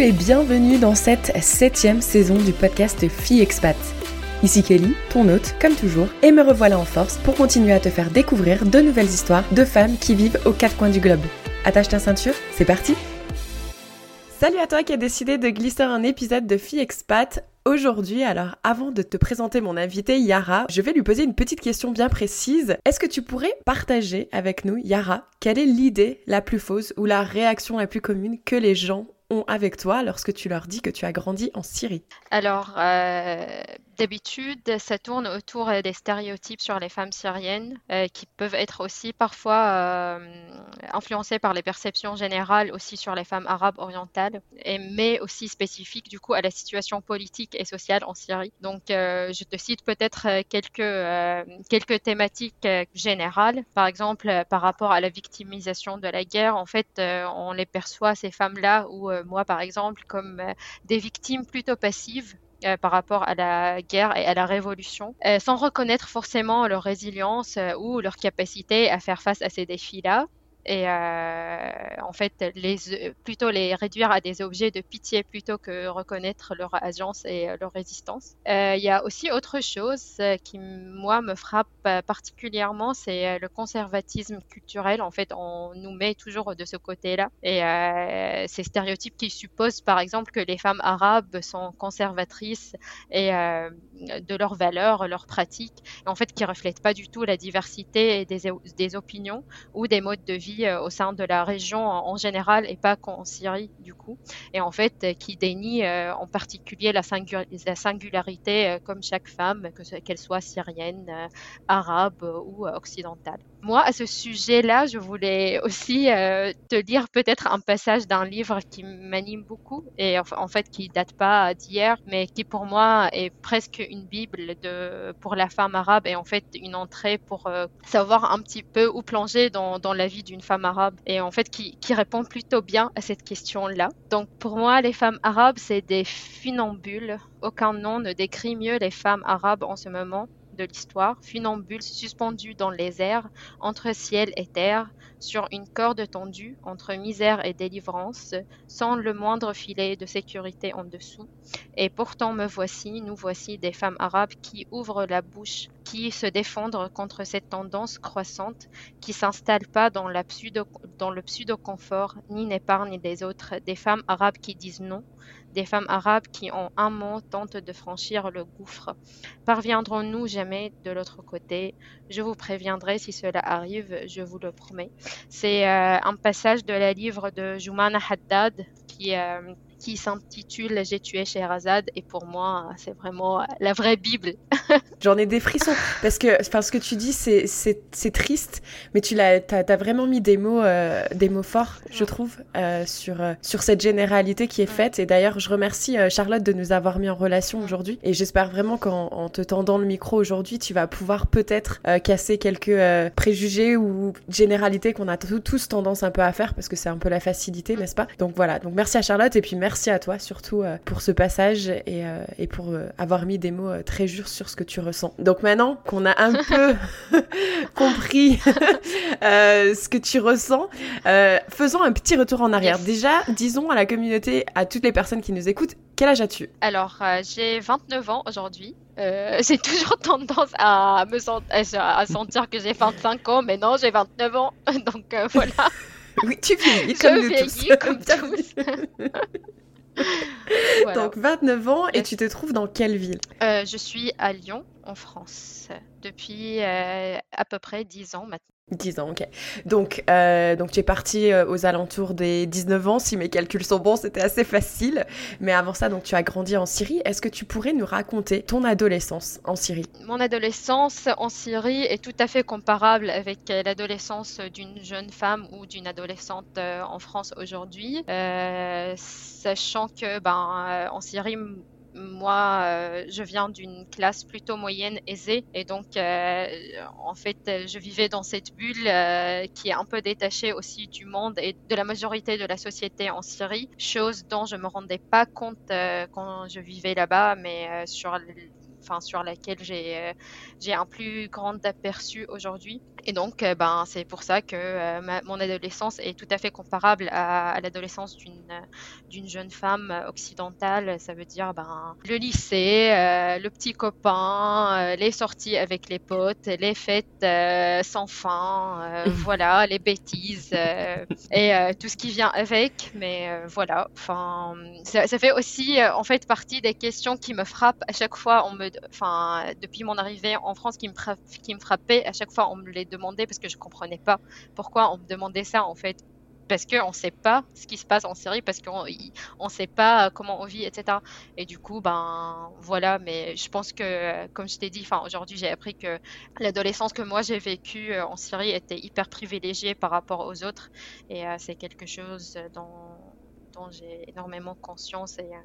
Et bienvenue dans cette septième saison du podcast Fille Expat. Ici Kelly, ton hôte, comme toujours, et me revoilà en force pour continuer à te faire découvrir de nouvelles histoires de femmes qui vivent aux quatre coins du globe. Attache ta ceinture, c'est parti Salut à toi qui as décidé de glisser un épisode de Fille Expat aujourd'hui. Alors avant de te présenter mon invité Yara, je vais lui poser une petite question bien précise. Est-ce que tu pourrais partager avec nous, Yara, quelle est l'idée la plus fausse ou la réaction la plus commune que les gens ont avec toi lorsque tu leur dis que tu as grandi en Syrie. Alors, euh, D'habitude, ça tourne autour euh, des stéréotypes sur les femmes syriennes euh, qui peuvent être aussi parfois euh, influencés par les perceptions générales aussi sur les femmes arabes orientales, et, mais aussi spécifiques du coup à la situation politique et sociale en Syrie. Donc, je te cite peut-être quelques, quelques thématiques générales. Par exemple, par rapport à la victimisation de la guerre, en fait, on les perçoit, ces femmes-là, ou moi par exemple, comme des victimes plutôt passives euh, par rapport à la guerre et à la révolution, euh, sans reconnaître forcément leur résilience euh, ou leur capacité à faire face à ces défis-là et euh, en fait plutôt les réduire à des objets de pitié plutôt que reconnaître leur agence et euh, leur résistance. Euh, il y a aussi autre chose qui moi me frappe particulièrement, c'est le conservatisme culturel. En fait, on nous met toujours de ce côté-là et ces stéréotypes qui supposent par exemple que les femmes arabes sont conservatrices et de leurs valeurs, leurs pratiques, en fait qui reflètent pas du tout la diversité des opinions ou des modes de vie euh, au sein de la région en, général et pas qu'en Syrie du coup. Et en fait, euh, qui dénie euh, en particulier la, singularité comme chaque femme, qu'elle soit syrienne, arabe ou occidentale. Moi, à ce sujet-là, je voulais aussi te lire peut-être un passage d'un livre qui m'anime beaucoup et en fait qui date pas d'hier, mais qui pour moi est presque une bible pour la femme arabe et en fait une entrée pour savoir un petit peu où plonger dans, dans la vie d'une femme arabe et en fait qui, qui répond plutôt bien à cette question-là. Donc pour moi, les femmes arabes, c'est des funambules. Aucun nom ne décrit mieux les femmes arabes en ce moment de l'histoire, funambules suspendues dans les airs, entre ciel et terre, sur une corde tendue, entre misère et délivrance, sans le moindre filet de sécurité en dessous. Et pourtant me voici, nous voici des femmes arabes qui ouvrent la bouche, qui se défendent contre cette tendance croissante, qui s'installe pas dans, pseudo, le pseudo-confort, ni n'épargnent les autres, des femmes arabes qui disent non, des femmes arabes qui en un mot tentent de franchir le gouffre. Parviendrons-nous jamais de l'autre côté? Je vous préviendrai si cela arrive, je vous le promets. C'est euh, un passage de la livre de Joumana Haddad qui, euh, qui s'intitule J'ai tué Sherazade et pour moi c'est vraiment la vraie Bible. J'en ai des frissons parce que enfin, ce que tu dis c'est, c'est, triste mais tu l'as t'as, vraiment mis des mots euh, des mots forts je trouve euh, sur euh, sur cette généralité qui est faite. Et d'ailleurs je remercie Charlotte de nous avoir mis en relation aujourd'hui. Et j'espère vraiment qu'en te tendant le micro aujourd'hui tu vas pouvoir peut-être casser quelques préjugés ou généralités qu'on a tous tendance un peu à faire parce que c'est un peu la facilité n'est-ce pas? Donc voilà. Donc merci à Charlotte et puis merci merci à toi surtout euh, pour ce passage et, euh, et pour euh, avoir mis des mots très jures sur ce que tu ressens. Donc maintenant qu'on a un peu compris ce que tu ressens, faisons un petit retour en arrière. Déjà, disons à la communauté, à toutes les personnes qui nous écoutent, quel âge as-tu? Alors, j'ai 29 ans aujourd'hui. j'ai toujours tendance à me à sentir que j'ai 25 ans, mais non, j'ai 29 ans. Donc voilà. Oui, tu vieillis comme nous tous. comme tous. Donc 29 ans et tu te trouves dans quelle ville? Euh, Je suis à Lyon, en France, depuis euh, à peu près 10 ans maintenant. 10 ans, ok. Donc, euh, donc tu es parti euh, aux alentours des 19 ans, si mes calculs sont bons, c'était assez facile. Mais avant ça, donc tu as grandi en Syrie. Est-ce que tu pourrais nous raconter ton adolescence en Syrie? Mon adolescence en Syrie est tout à fait comparable avec l'adolescence d'une jeune femme ou d'une adolescente euh, en France aujourd'hui, sachant que ben, en Syrie, moi, euh, je viens d'une classe plutôt moyenne aisée et donc, euh, en fait, je vivais dans cette bulle euh, qui est un peu détachée aussi du monde et de la majorité de la société en Syrie, chose dont je me rendais pas compte quand je vivais là-bas, mais sur sur laquelle j'ai j'ai un plus grand aperçu aujourd'hui. Et donc, euh, ben, c'est pour ça que euh, mon adolescence est tout à fait comparable à, l'adolescence d'une d'une jeune femme occidentale. Ça veut dire ben, le lycée, le petit copain, les sorties avec les potes, les fêtes sans fin, voilà, les bêtises et tout ce qui vient avec. Mais voilà, enfin, ça, ça, fait aussi en fait partie des questions qui me frappent à chaque fois. On me, enfin, depuis mon arrivée en France, qui me, qui me frappait à chaque fois, on me les parce que je comprenais pas pourquoi on me demandait ça en fait. Parce qu'on ne sait pas ce qui se passe en Syrie, parce qu'on ne sait pas comment on vit, etc. Et du coup, ben voilà, mais je pense que, comme je t'ai dit, aujourd'hui j'ai appris que l'adolescence que moi j'ai vécue euh, en Syrie était hyper privilégiée par rapport aux autres, et euh, c'est quelque chose dont, dont j'ai énormément conscience et euh,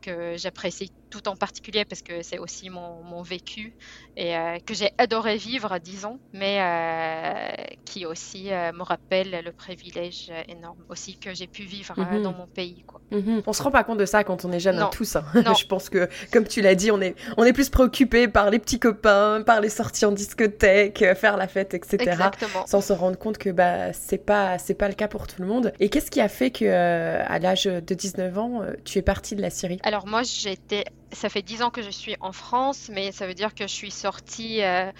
que j'apprécie tout en particulier parce que c'est aussi mon, mon, vécu et euh, que j'ai adoré vivre, disons, mais euh, qui aussi me rappelle le privilège énorme aussi que j'ai pu vivre mhm. dans mon pays. Quoi. Mhm. On se rend pas compte de ça quand on est jeune, hein, tous. Hein. Je pense que, comme tu l'as dit, on est, on est plus préoccupé par les petits copains, par les sorties en discothèque, faire la fête, etc. Exactement. Sans se rendre compte que bah, c'est pas, pas le cas pour tout le monde. Et qu'est-ce qui a fait que, à l'âge de 19 ans, tu es partie de la Syrie. Alors moi, j'étais, ça fait dix ans que je suis en France, mais ça veut dire que je suis sortie euh,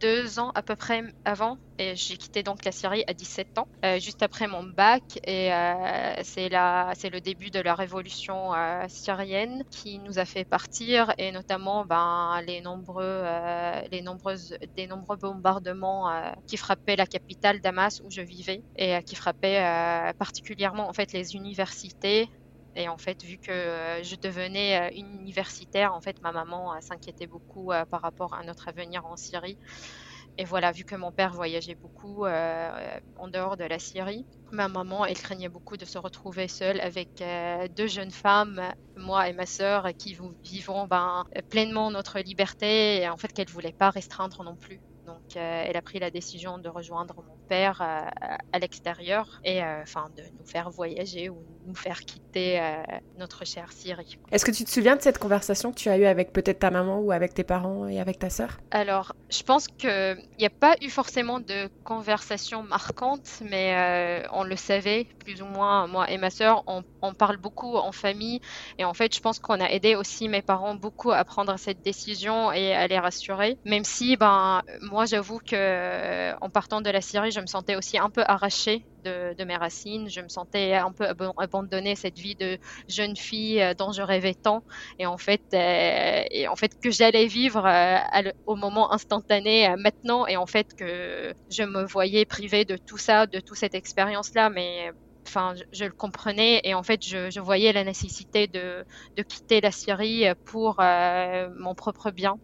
deux ans à peu près avant. Et j'ai quitté donc la Syrie à 17 ans, euh, juste après mon bac. Et euh, c'est le début de la révolution syrienne qui nous a fait partir, et notamment ben, les nombreux, les nombreuses, des nombreux bombardements qui frappaient la capitale Damas où je vivais et qui frappaient particulièrement en fait les universités et en fait, vu que euh, je devenais euh, universitaire, en fait, ma maman euh, s'inquiétait beaucoup par rapport à notre avenir en Syrie. Et voilà, vu que mon père voyageait beaucoup en dehors de la Syrie, ma maman, elle craignait beaucoup de se retrouver seule avec deux jeunes femmes, moi et ma sœur, qui vivons ben, pleinement notre liberté en fait qu'elle voulait pas restreindre non plus. Donc, elle a pris la décision de rejoindre mon père à l'extérieur et enfin de nous faire voyager ou nous faire quitter euh, notre chère Syrie. Est-ce que tu te souviens de cette conversation que tu as eue avec peut-être ta maman ou avec tes parents et avec ta sœur? Alors, je pense qu'il n'y a pas eu forcément de conversation marquante, mais euh, on le savait plus ou moins, moi et ma sœur, on, on, parle beaucoup en famille et en fait, je pense qu'on a aidé aussi mes parents beaucoup à prendre cette décision et à les rassurer, même si, ben, moi, j'avoue que euh, en partant de la Syrie, je me sentais aussi un peu arrachée de, mes racines. Je me sentais un peu abandonnée cette vie de jeune fille euh, dont je rêvais tant, et en fait, euh, et en fait que j'allais vivre au moment instantané maintenant, et en fait que je me voyais privée de tout ça, de toute cette expérience-là, mais enfin, je, le comprenais. Et en fait, je, voyais la nécessité de, quitter la Syrie pour mon propre bien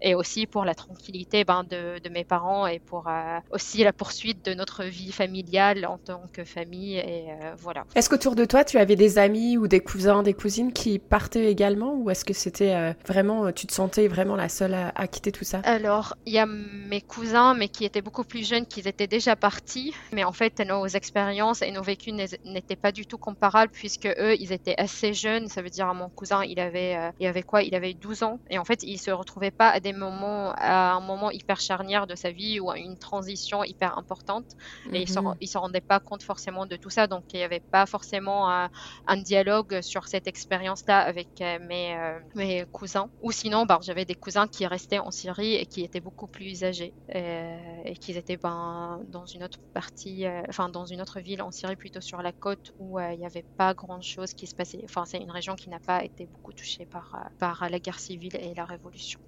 et aussi pour la tranquillité ben, de, de, mes parents et pour euh, aussi la poursuite de notre vie familiale en tant que famille. Et euh, voilà. Est-ce qu'autour de toi, tu avais des amis ou des cousins, des cousines qui partaient également ou est-ce que c'était euh, vraiment, tu te sentais vraiment la seule à, quitter tout ça? Alors, il y a mes cousins, mais qui étaient beaucoup plus jeunes, qui étaient déjà partis. Mais en fait, nos expériences et nos vécus n'étaient pas du tout comparables puisque eux, ils étaient assez jeunes. Ça veut dire, mon cousin, il avait, il avait quoi? Il avait 12 ans. Et en fait, il se retrouvait pas à des moments, à un moment hyper charnière de sa vie ou à une transition hyper importante. Et il ne se rendait pas compte forcément de tout ça. Donc, il n'y avait pas forcément un, dialogue sur cette expérience-là avec euh, mes, euh, mes cousins. Ou sinon, ben, j'avais des cousins qui restaient en Syrie et qui étaient beaucoup plus âgés euh, et, qui étaient ben, dans une autre partie, enfin, dans une autre ville en Syrie, plutôt sur la côte où il n'y avait pas grand-chose qui se passait. Enfin, c'est une région qui n'a pas été beaucoup touchée par, par la guerre civile et la révolution.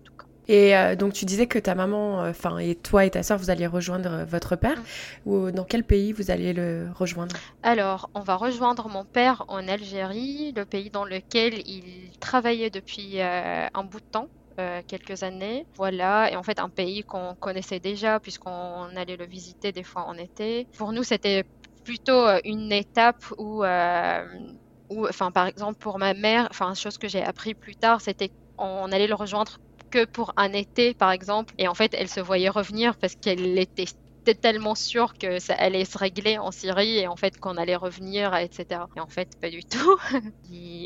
Et euh, donc tu disais que ta maman, euh, enfin et toi et ta soeur, vous alliez rejoindre euh, votre père. Mm. Ou dans quel pays vous alliez le rejoindre? Alors, on va rejoindre mon père en Algérie, le pays dans lequel il travaillait depuis un bout de temps. quelques années. Voilà, et en fait un pays qu'on connaissait déjà puisqu'on allait le visiter des fois en été. Pour nous, c'était plutôt une étape où, où, enfin par exemple pour ma mère, enfin chose que j'ai appris plus tard, c'était on allait le rejoindre que pour un été, par exemple. Et en fait, elle se voyait revenir parce qu'elle était tellement sûre que ça allait se régler en Syrie et en fait qu'on allait revenir, etc. Et en fait, pas du tout.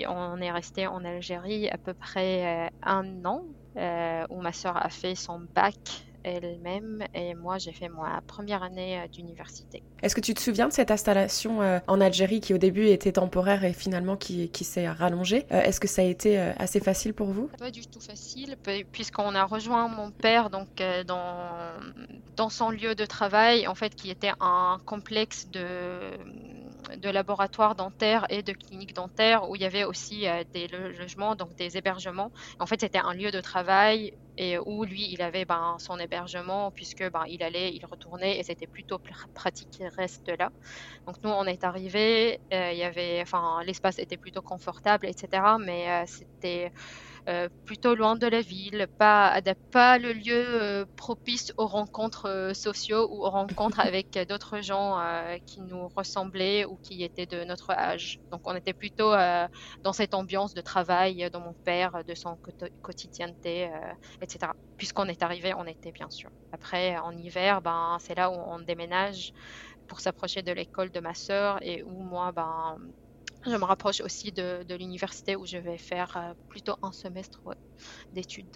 on est resté en Algérie à peu près euh, un an euh, où ma soeur a fait son bac elle-même et moi j'ai fait ma première année euh, d'université. Est-ce que tu te souviens de cette installation euh, en Algérie qui au début était temporaire et finalement qui, qui s'est rallongée? Est-ce que ça a été assez facile pour vous? Pas du tout facile puisqu'on a rejoint mon père donc dans, dans son lieu de travail en fait qui était un complexe de de laboratoires dentaires et de cliniques dentaires où il y avait aussi des logements, donc des hébergements. En fait, c'était un lieu de travail et où lui, il avait ben, son hébergement puisque ben, il allait, il retournait et c'était plutôt pratique qu'il reste là. Donc nous, on est arrivé, euh, il y avait, enfin, l'espace était plutôt confortable, etc. Mais euh, c'était euh, plutôt loin de la ville, pas, pas le lieu euh, propice aux rencontres euh, sociaux ou aux rencontres avec d'autres gens qui nous ressemblaient ou qui étaient de notre âge. Donc on était plutôt dans cette ambiance de travail de mon père, de son quotidienneté, etc. Puisqu'on est arrivé, on était bien sûr. Après, en hiver, ben, c'est là où on déménage pour s'approcher de l'école de ma sœur et où moi, ben, je me rapproche aussi de, l'université où je vais faire euh, plutôt un semestre d'études.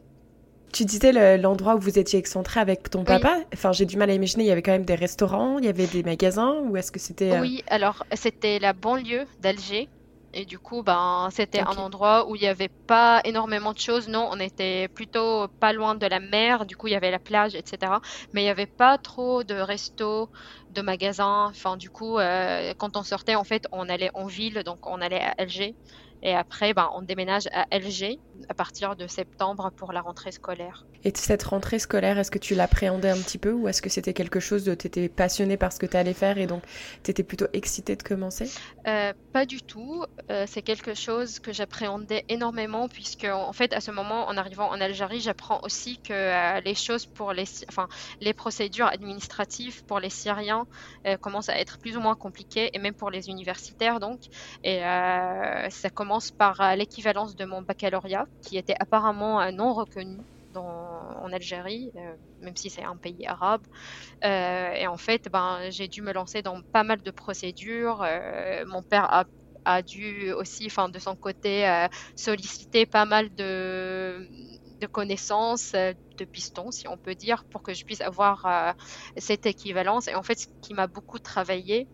Tu disais l'endroit où vous étiez excentré avec ton papa. Enfin, j'ai du mal à imaginer. Il y avait quand même des restaurants, il y avait des magasins, ou est-ce que c'était euh, Oui, alors c'était la banlieue d'Alger. Et du coup, ben, c'était un endroit où il n'y avait pas énormément de choses. Non, on était plutôt pas loin de la mer. Du coup, il y avait la plage, etc. Mais il n'y avait pas trop de restos, de magasins. Enfin, du coup, euh, quand on sortait, en fait, on allait en ville. Donc, on allait à Alger. Et après, ben, on déménage à Alger à partir de septembre pour la rentrée scolaire. Et cette rentrée scolaire, est-ce que tu l'appréhendais un petit peu ou est-ce que c'était quelque chose de... Tu étais passionnée par ce que tu allais faire et donc tu étais plutôt excitée de commencer? Euh, Pas du tout. Euh, c'est quelque chose que j'appréhendais énormément puisque en fait, à ce moment, en arrivant en Algérie, j'apprends aussi que euh, les choses pour les... Enfin, les procédures administratives pour les Syriens commencent à être plus ou moins compliquées et même pour les universitaires donc. Et ça commence par l'équivalence de mon baccalauréat qui était apparemment euh, non reconnu en Algérie, euh, même si c'est un pays arabe. Euh, et en fait, ben, j'ai dû me lancer dans pas mal de procédures. mon père a, dû aussi, enfin, de son côté, solliciter pas mal de, de connaissances, de pistons, si on peut dire, pour que je puisse avoir cette équivalence. Et en fait, ce qui m'a beaucoup travaillé,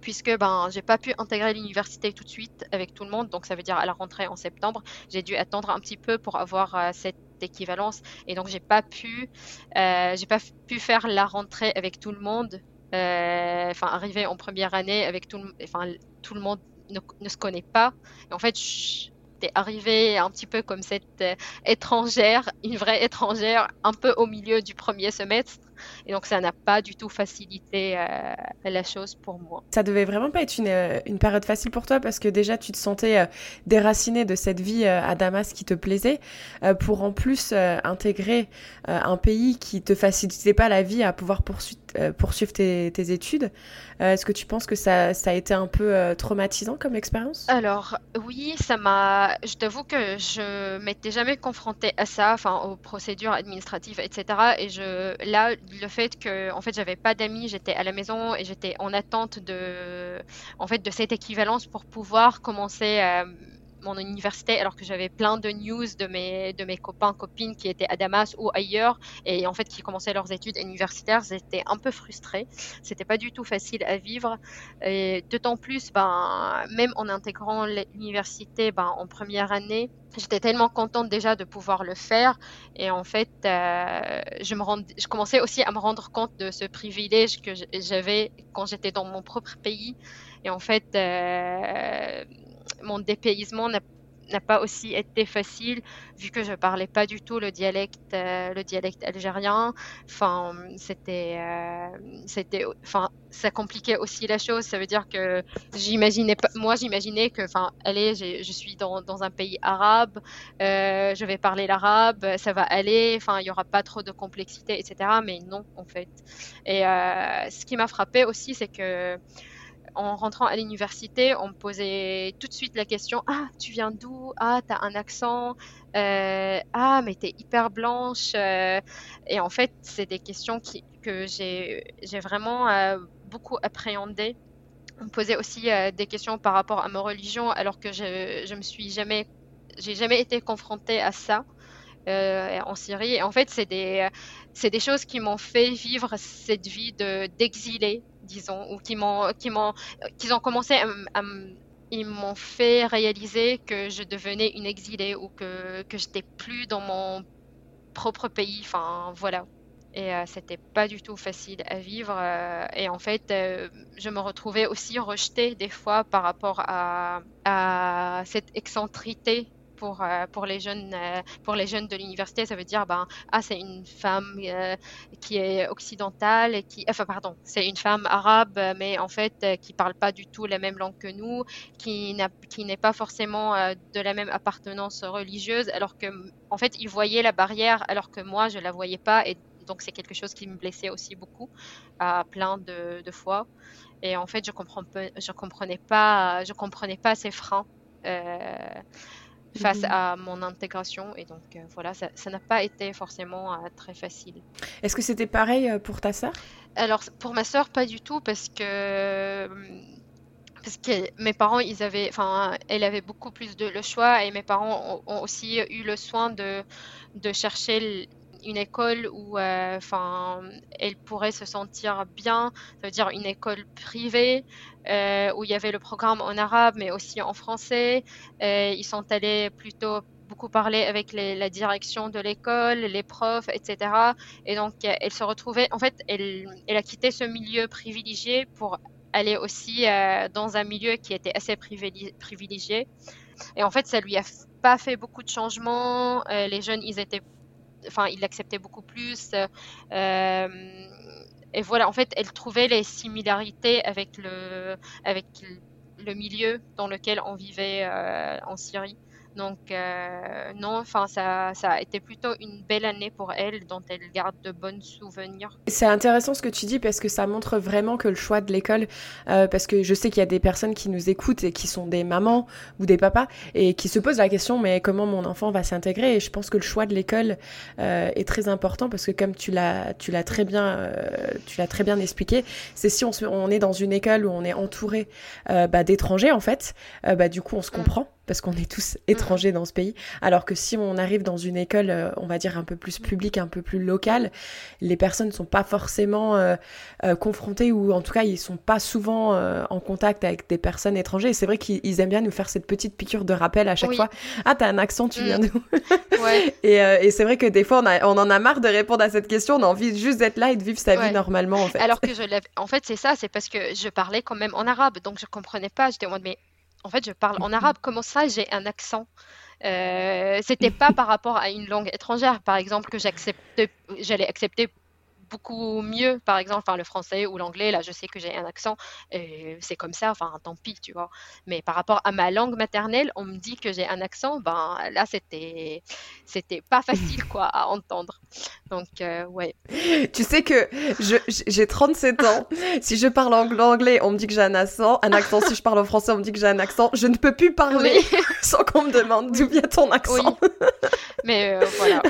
puisque ben j'ai pas pu intégrer l'université tout de suite avec tout le monde, donc ça veut dire à la rentrée en septembre, j'ai dû attendre un petit peu pour avoir euh, cette équivalence et donc j'ai pas pu euh, j'ai pas pu faire la rentrée avec tout le monde, euh, enfin arriver en première année avec tout le enfin tout le monde ne, se connaît pas. Et en fait, j'étais arrivée un petit peu comme cette étrangère, une vraie étrangère, un peu au milieu du premier semestre. Et donc, ça n'a pas du tout facilité euh, la chose pour moi. Ça devait vraiment pas être une, euh, une, période facile pour toi parce que déjà, tu te sentais euh, déraciné de cette vie à Damas qui te plaisait pour en plus intégrer un pays qui te facilitait pas la vie à pouvoir poursuivre, poursuivre tes, tes études. Est-ce que tu penses que ça, a été un peu traumatisant comme expérience? Alors, oui, ça m'a. Je t'avoue que je m'étais jamais confrontée à ça, enfin, aux procédures administratives, etc. Et je, là, le fait que en fait j'avais pas d'amis, j'étais à la maison et j'étais en attente de en fait de cette équivalence pour pouvoir commencer euh, mon université alors que j'avais plein de news de mes de mes copains copines qui étaient à Damas ou ailleurs et en fait qui commençaient leurs études universitaires j'étais un peu frustrée. C'était pas du tout facile à vivre. Et d'autant plus ben même en intégrant l'université ben en première année j'étais tellement contente déjà de pouvoir le faire. Et en fait euh, je me je commençais aussi à me rendre compte de ce privilège que j'avais quand j'étais dans mon propre pays. Et en fait euh, mon dépaysement n'a pas aussi été facile vu que je parlais pas du tout le dialecte euh, algérien. Enfin c'était euh, c'était enfin ça compliquait aussi la chose. Ça veut dire que j'imaginais moi j'imaginais que enfin allez je suis dans, dans, un pays arabe euh, je vais parler l'arabe ça va aller enfin il y aura pas trop de complexité etc mais non en fait. Et ce qui m'a frappé aussi c'est que en rentrant à l'université, on me posait tout de suite la question Ah, tu viens d'où? Ah, t'as un accent euh, Ah, mais t'es hyper blanche. Euh. et en fait, c'est des questions que j'ai vraiment euh, beaucoup appréhendées. On me posait aussi des questions par rapport à ma religion, alors que je, je me suis jamais, j'ai jamais été confrontée à ça. en Syrie. Et en fait, c'est des, des choses qui m'ont fait vivre cette vie de, d'exilé, disons, ou qui m'ont, qui m'ont, qu'ils ont commencé à, ils m'ont fait réaliser que je devenais une exilée ou que, que j'étais plus dans mon propre pays. Enfin, voilà. Et euh, c'était pas du tout facile à vivre. Euh, et en fait, euh, je me retrouvais aussi rejetée des fois par rapport à, à cette excentrité pour, euh, pour, les jeunes, euh, pour les jeunes de l'université, ça veut dire, ben, ah, c'est une femme euh, qui est occidentale, et qui, enfin, pardon, c'est une femme arabe, mais en fait, qui parle pas du tout la même langue que nous, qui n'est pas forcément de la même appartenance religieuse, alors que, en fait, ils voyaient la barrière, alors que moi, je la voyais pas, et donc c'est quelque chose qui me blessait aussi beaucoup à plein de, fois. Et en fait, je comprends je comprenais pas, je comprenais pas ces freins. Face mhm. à mon intégration. Et donc euh, voilà, ça n'a pas été forcément euh, très facile. Est-ce que c'était pareil euh, pour ta sœur? Alors pour ma sœur, pas du tout, parce que parce que mes parents, ils avaient, enfin, elle avait beaucoup plus de le choix et mes parents ont, aussi eu le soin de, de chercher une école où euh, enfin elle pourrait se sentir bien, ça veut dire une école privée euh, où il y avait le programme en arabe mais aussi en français. Euh, ils sont allés plutôt beaucoup parler avec la direction de l'école, les profs, etc. Et donc elle se retrouvait, en fait, elle, elle a quitté ce milieu privilégié pour aller aussi dans un milieu qui était assez privilégié. Et en fait, ça lui a pas fait beaucoup de changements. les jeunes, ils étaient enfin, il l'acceptait beaucoup plus. Euh, et voilà, en fait, elle trouvait les similarités avec le, avec le milieu dans lequel on vivait euh, en Syrie. Donc euh, non, enfin ça, ça a été plutôt une belle année pour elle, dont elle garde de bons souvenirs. C'est intéressant ce que tu dis parce que ça montre vraiment que le choix de l'école, euh, parce que je sais qu'il y a des personnes qui nous écoutent et qui sont des mamans ou des papas et qui se posent la question mais comment mon enfant va s'intégrer? Et je pense que le choix de l'école euh, est très important parce que comme tu l'as, tu l'as très bien, tu l'as très bien expliqué, c'est si on, on, est dans une école où on est entouré bah, d'étrangers en fait, bah du coup on se mm. comprend parce qu'on est tous mm. étrangers dans ce pays. Alors que si on arrive dans une école, euh, on va dire un peu plus publique, un peu plus locale, les personnes ne sont pas forcément euh, euh, confrontées ou en tout cas ils sont pas souvent en contact avec des personnes étrangères. c'est vrai qu'ils aiment bien nous faire cette petite piqûre de rappel à chaque fois. Ah t'as un accent, tu viens mm. d'où ouais. Et, et c'est vrai que des fois on, a, on, en a marre de répondre à cette question. On a envie juste d'être là et de vivre sa vie normalement en fait. Alors que je en fait c'est ça, c'est parce que je parlais quand même en arabe, donc je comprenais pas. J'étais en mode mais en fait, je parle en arabe. Comment ça, j'ai un accent? Euh, C'était pas par rapport à une langue étrangère, par exemple, que j'allais accepter beaucoup mieux, par exemple, enfin, le français ou l'anglais. Là, je sais que j'ai un accent, et c'est comme ça, enfin, tant pis, tu vois. Mais par rapport à ma langue maternelle, on me dit que j'ai un accent, ben là, c'était, c'était pas facile, quoi, à entendre. Donc, euh, ouais. Tu sais que j'ai 37 ans. si je parle anglais, on me dit que j'ai un accent. Un accent, si je parle en français, on me dit que j'ai un accent. Je ne peux plus parler sans qu'on me demande d'où vient ton accent. Mais euh, voilà.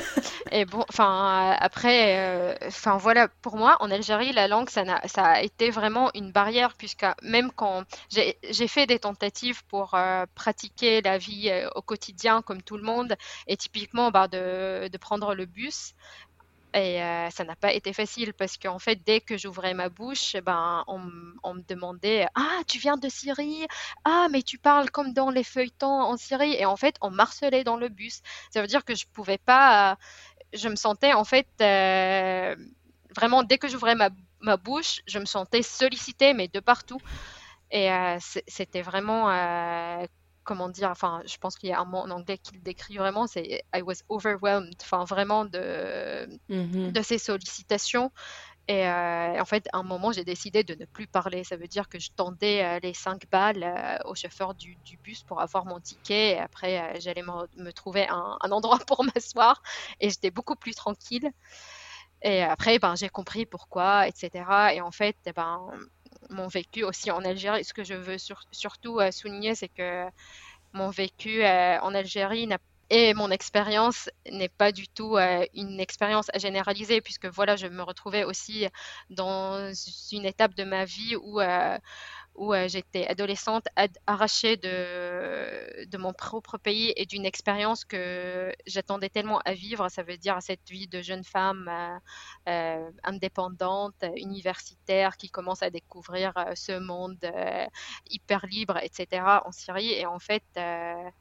Et bon, enfin, après, euh, enfin, voilà pour moi, en Algérie, la langue, ça, a, été vraiment une barrière, puisque même quand j'ai fait des tentatives pour euh, pratiquer la vie euh, au quotidien comme tout le monde, et typiquement bah, de, prendre le bus, et ça n'a pas été facile parce qu'en fait, dès que j'ouvrais ma bouche, eh ben, on, me demandait Ah, tu viens de Syrie Ah, mais tu parles comme dans les feuilletons en Syrie. Et en fait, on marcelait dans le bus. Ça veut dire que je pouvais pas. Je me sentais en fait vraiment, dès que j'ouvrais ma, ma, bouche, je me sentais sollicitée, mais de partout. Et euh, c'était vraiment, euh, comment dire, enfin, je pense qu'il y a un mot en anglais qui le décrit vraiment, c'est I was overwhelmed, enfin, vraiment de, mm-hmm. de ces sollicitations. Et euh, en fait, à un moment, j'ai décidé de ne plus parler. Ça veut dire que je tendais les cinq balles au chauffeur du, bus pour avoir mon ticket. Et après, j'allais me, trouver un, endroit pour m'asseoir. Et j'étais beaucoup plus tranquille. Et après, ben, j'ai compris pourquoi, etc. Et en fait, eh ben, mon vécu aussi en Algérie, ce que je veux surtout euh, souligner, c'est que mon vécu euh, en Algérie et mon expérience n'est pas du tout euh, une expérience à généraliser, puisque voilà, je me retrouvais aussi dans une étape de ma vie où où euh, j'étais adolescente, arrachée de, mon propre pays et d'une expérience que j'attendais tellement à vivre. Ça veut dire cette vie de jeune femme euh, euh, indépendante, universitaire, qui commence à découvrir ce monde hyper libre, etc. en Syrie. Et en fait,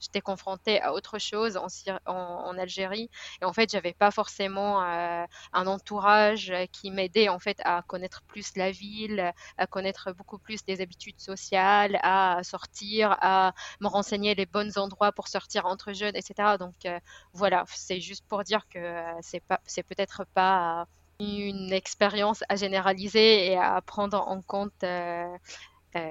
j'étais confrontée à autre chose en, en, Algérie. Et en fait, j'avais pas forcément un entourage qui m'aidait en fait à connaître plus la ville, à connaître beaucoup plus des habitudes sociale, à sortir, à me renseigner les bons endroits pour sortir entre jeunes, etc. Donc euh, voilà, c'est juste pour dire que euh, c'est pas, c'est peut-être pas une expérience à généraliser et à prendre en compte. Euh,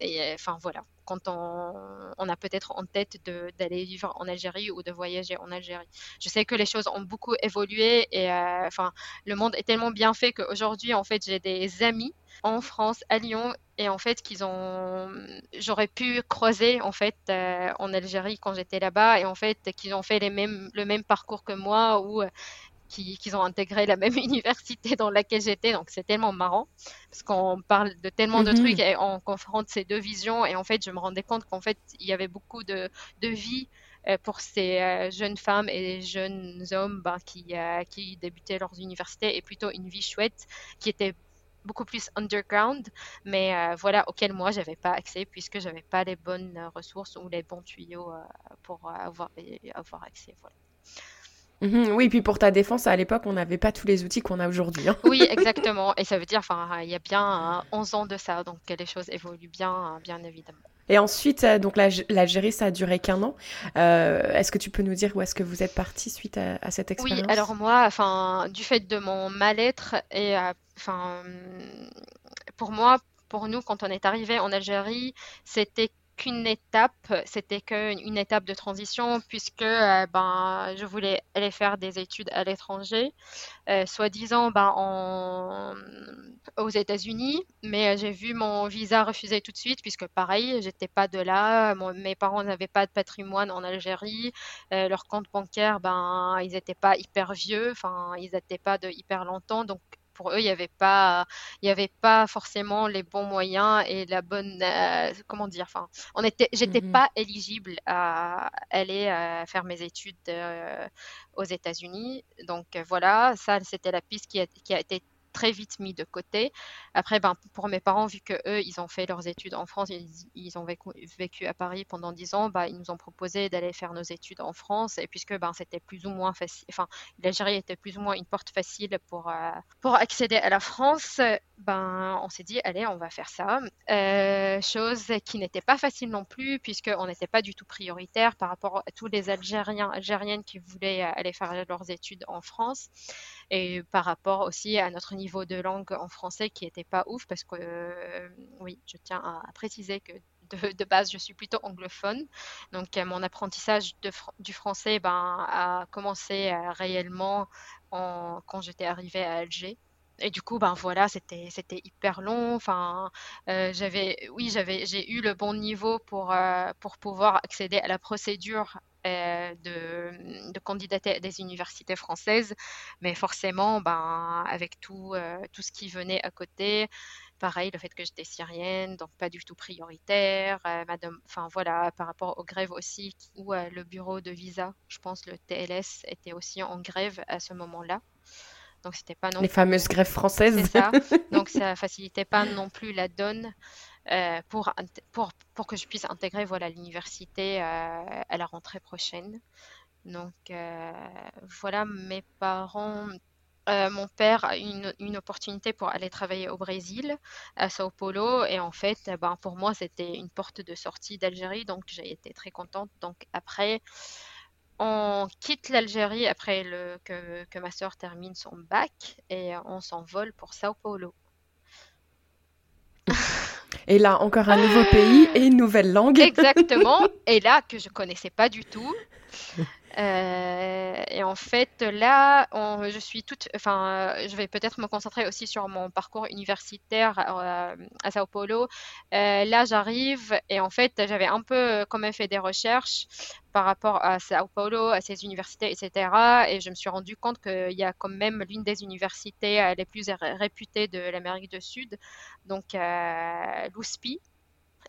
et enfin voilà, quand on, a peut-être en tête d'aller vivre en Algérie ou de voyager en Algérie. Je sais que les choses ont beaucoup évolué et enfin le monde est tellement bien fait qu'aujourd'hui en fait j'ai des amis en France, à Lyon, et en fait qu'ils ont, j'aurais pu croiser en fait euh, en Algérie quand j'étais là-bas, et en fait qu'ils ont fait les mêmes, le même parcours que moi euh, qu'ils ont intégré la même université dans laquelle j'étais. Donc c'est tellement marrant parce qu'on parle de tellement de mhm. trucs et on confronte ces deux visions. Et en fait, je me rendais compte qu'en fait, il y avait beaucoup de, de vie euh, pour ces jeunes femmes et jeunes hommes ben, qui, qui débutaient leurs universités et plutôt une vie chouette qui était beaucoup plus underground, mais euh, voilà, auquel moi, j'avais pas accès puisque j'avais pas les bonnes euh, ressources ou les bons tuyaux euh, pour avoir, avoir accès. Voilà. Mhm, oui, puis pour ta défense, à l'époque, on n'avait pas tous les outils qu'on a aujourd'hui. Hein. Oui, exactement. Et ça veut dire, enfin, il y a bien 11 ans de ça, donc les choses évoluent bien, bien évidemment. Et ensuite, donc l'Algérie, ça a duré qu'un an. est-ce que tu peux nous dire où est-ce que vous êtes parti suite à, cette expérience? Oui, alors moi, enfin, du fait de mon mal-être et enfin, pour moi, pour nous, quand on est arrivé en Algérie, c'était qu'une étape, c'était qu'une étape de transition puisque euh, ben, je voulais aller faire des études à l'étranger, euh, soi-disant ben, en... aux États-Unis, mais euh, j'ai vu mon visa refusé tout de suite puisque pareil, j'étais pas de là, mes parents n'avaient pas de patrimoine en Algérie, leur compte bancaire, ben, ils n'étaient pas hyper vieux, enfin, ils n'étaient pas de hyper longtemps, donc pour eux, il n'y avait pas, il y avait pas forcément les bons moyens et la bonne, euh, comment dire, enfin, on était, j'étais mmh pas éligible à aller euh, faire mes études euh, aux États-Unis. Donc voilà, ça, c'était la piste qui a, qui a été très vite mis de côté. Après, ben, pour mes parents, vu que eux, ils ont fait leurs études en France, ils, ont vécu, à Paris pendant dix ans, ben, ils nous ont proposé d'aller faire nos études en France. Et puisque ben, c'était plus ou moins facile, enfin, l'Algérie était plus ou moins une porte facile pour, euh, pour accéder à la France, ben, on s'est dit, allez, on va faire ça. Euh, chose qui n'était pas facile non plus, puisqu'on n'était pas du tout prioritaire par rapport à tous les Algériens, Algériennes qui voulaient aller faire leurs études en France et par rapport aussi à notre niveau de langue en français qui n'était pas ouf parce que euh, oui, je tiens à préciser que de, base, je suis plutôt anglophone. Donc, euh, mon apprentissage du français ben, a commencé euh, réellement en, quand j'étais arrivée à Alger. Et du coup, ben voilà, c'était c'était hyper long. Enfin, j'avais, oui, j'avais, j'ai eu le bon niveau pour pour pouvoir accéder à la procédure euh, de, de, candidater à des universités françaises, mais forcément, ben, avec tout, euh, tout ce qui venait à côté, pareil, le fait que j'étais syrienne, donc pas du tout prioritaire, euh, madame, enfin voilà, par rapport aux grèves aussi, ou le bureau de visa, je pense le TLS était aussi en grève à ce moment-là. Donc c'était pas non les fameuses grèves françaises. C'est ça. Donc ça facilitait pas non plus la donne. Euh, pour, pour, pour, que je puisse intégrer voilà, l'université euh, à la rentrée prochaine. Donc euh, voilà, mes parents, mon père a eu une, une, opportunité pour aller travailler au Brésil, à Sao Paulo, et en fait, ben, pour moi, c'était une porte de sortie d'Algérie, donc j'ai été très contente. Donc après, on quitte l'Algérie après le, que, que ma soeur termine son bac et on s'envole pour Sao Paulo. Et là, encore un nouveau pays et une nouvelle langue. Exactement. Et là, que je connaissais pas du tout. Euh, et en fait, là, je suis toute, enfin, je vais peut-être me concentrer aussi sur mon parcours universitaire euh, à Sao Paulo. Euh, là, j'arrive et en fait, j'avais un peu quand même fait des recherches par rapport à Sao Paulo, à ses universités, etc. Et je me suis rendu compte qu'il y a quand même l'une des universités les plus réputées de l'Amérique du Sud, donc l'USPI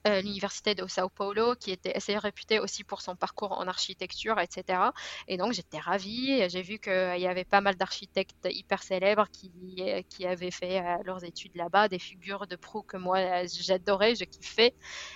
euh, l'université de Sao Paulo, qui était assez réputée aussi pour son parcours en architecture, etc. Et donc j'étais ravie. J'ai vu qu'il y avait pas mal d'architectes hyper célèbres qui, qui avaient fait euh, leurs études là-bas, des figures de proue que moi j'adorais, je kiffais.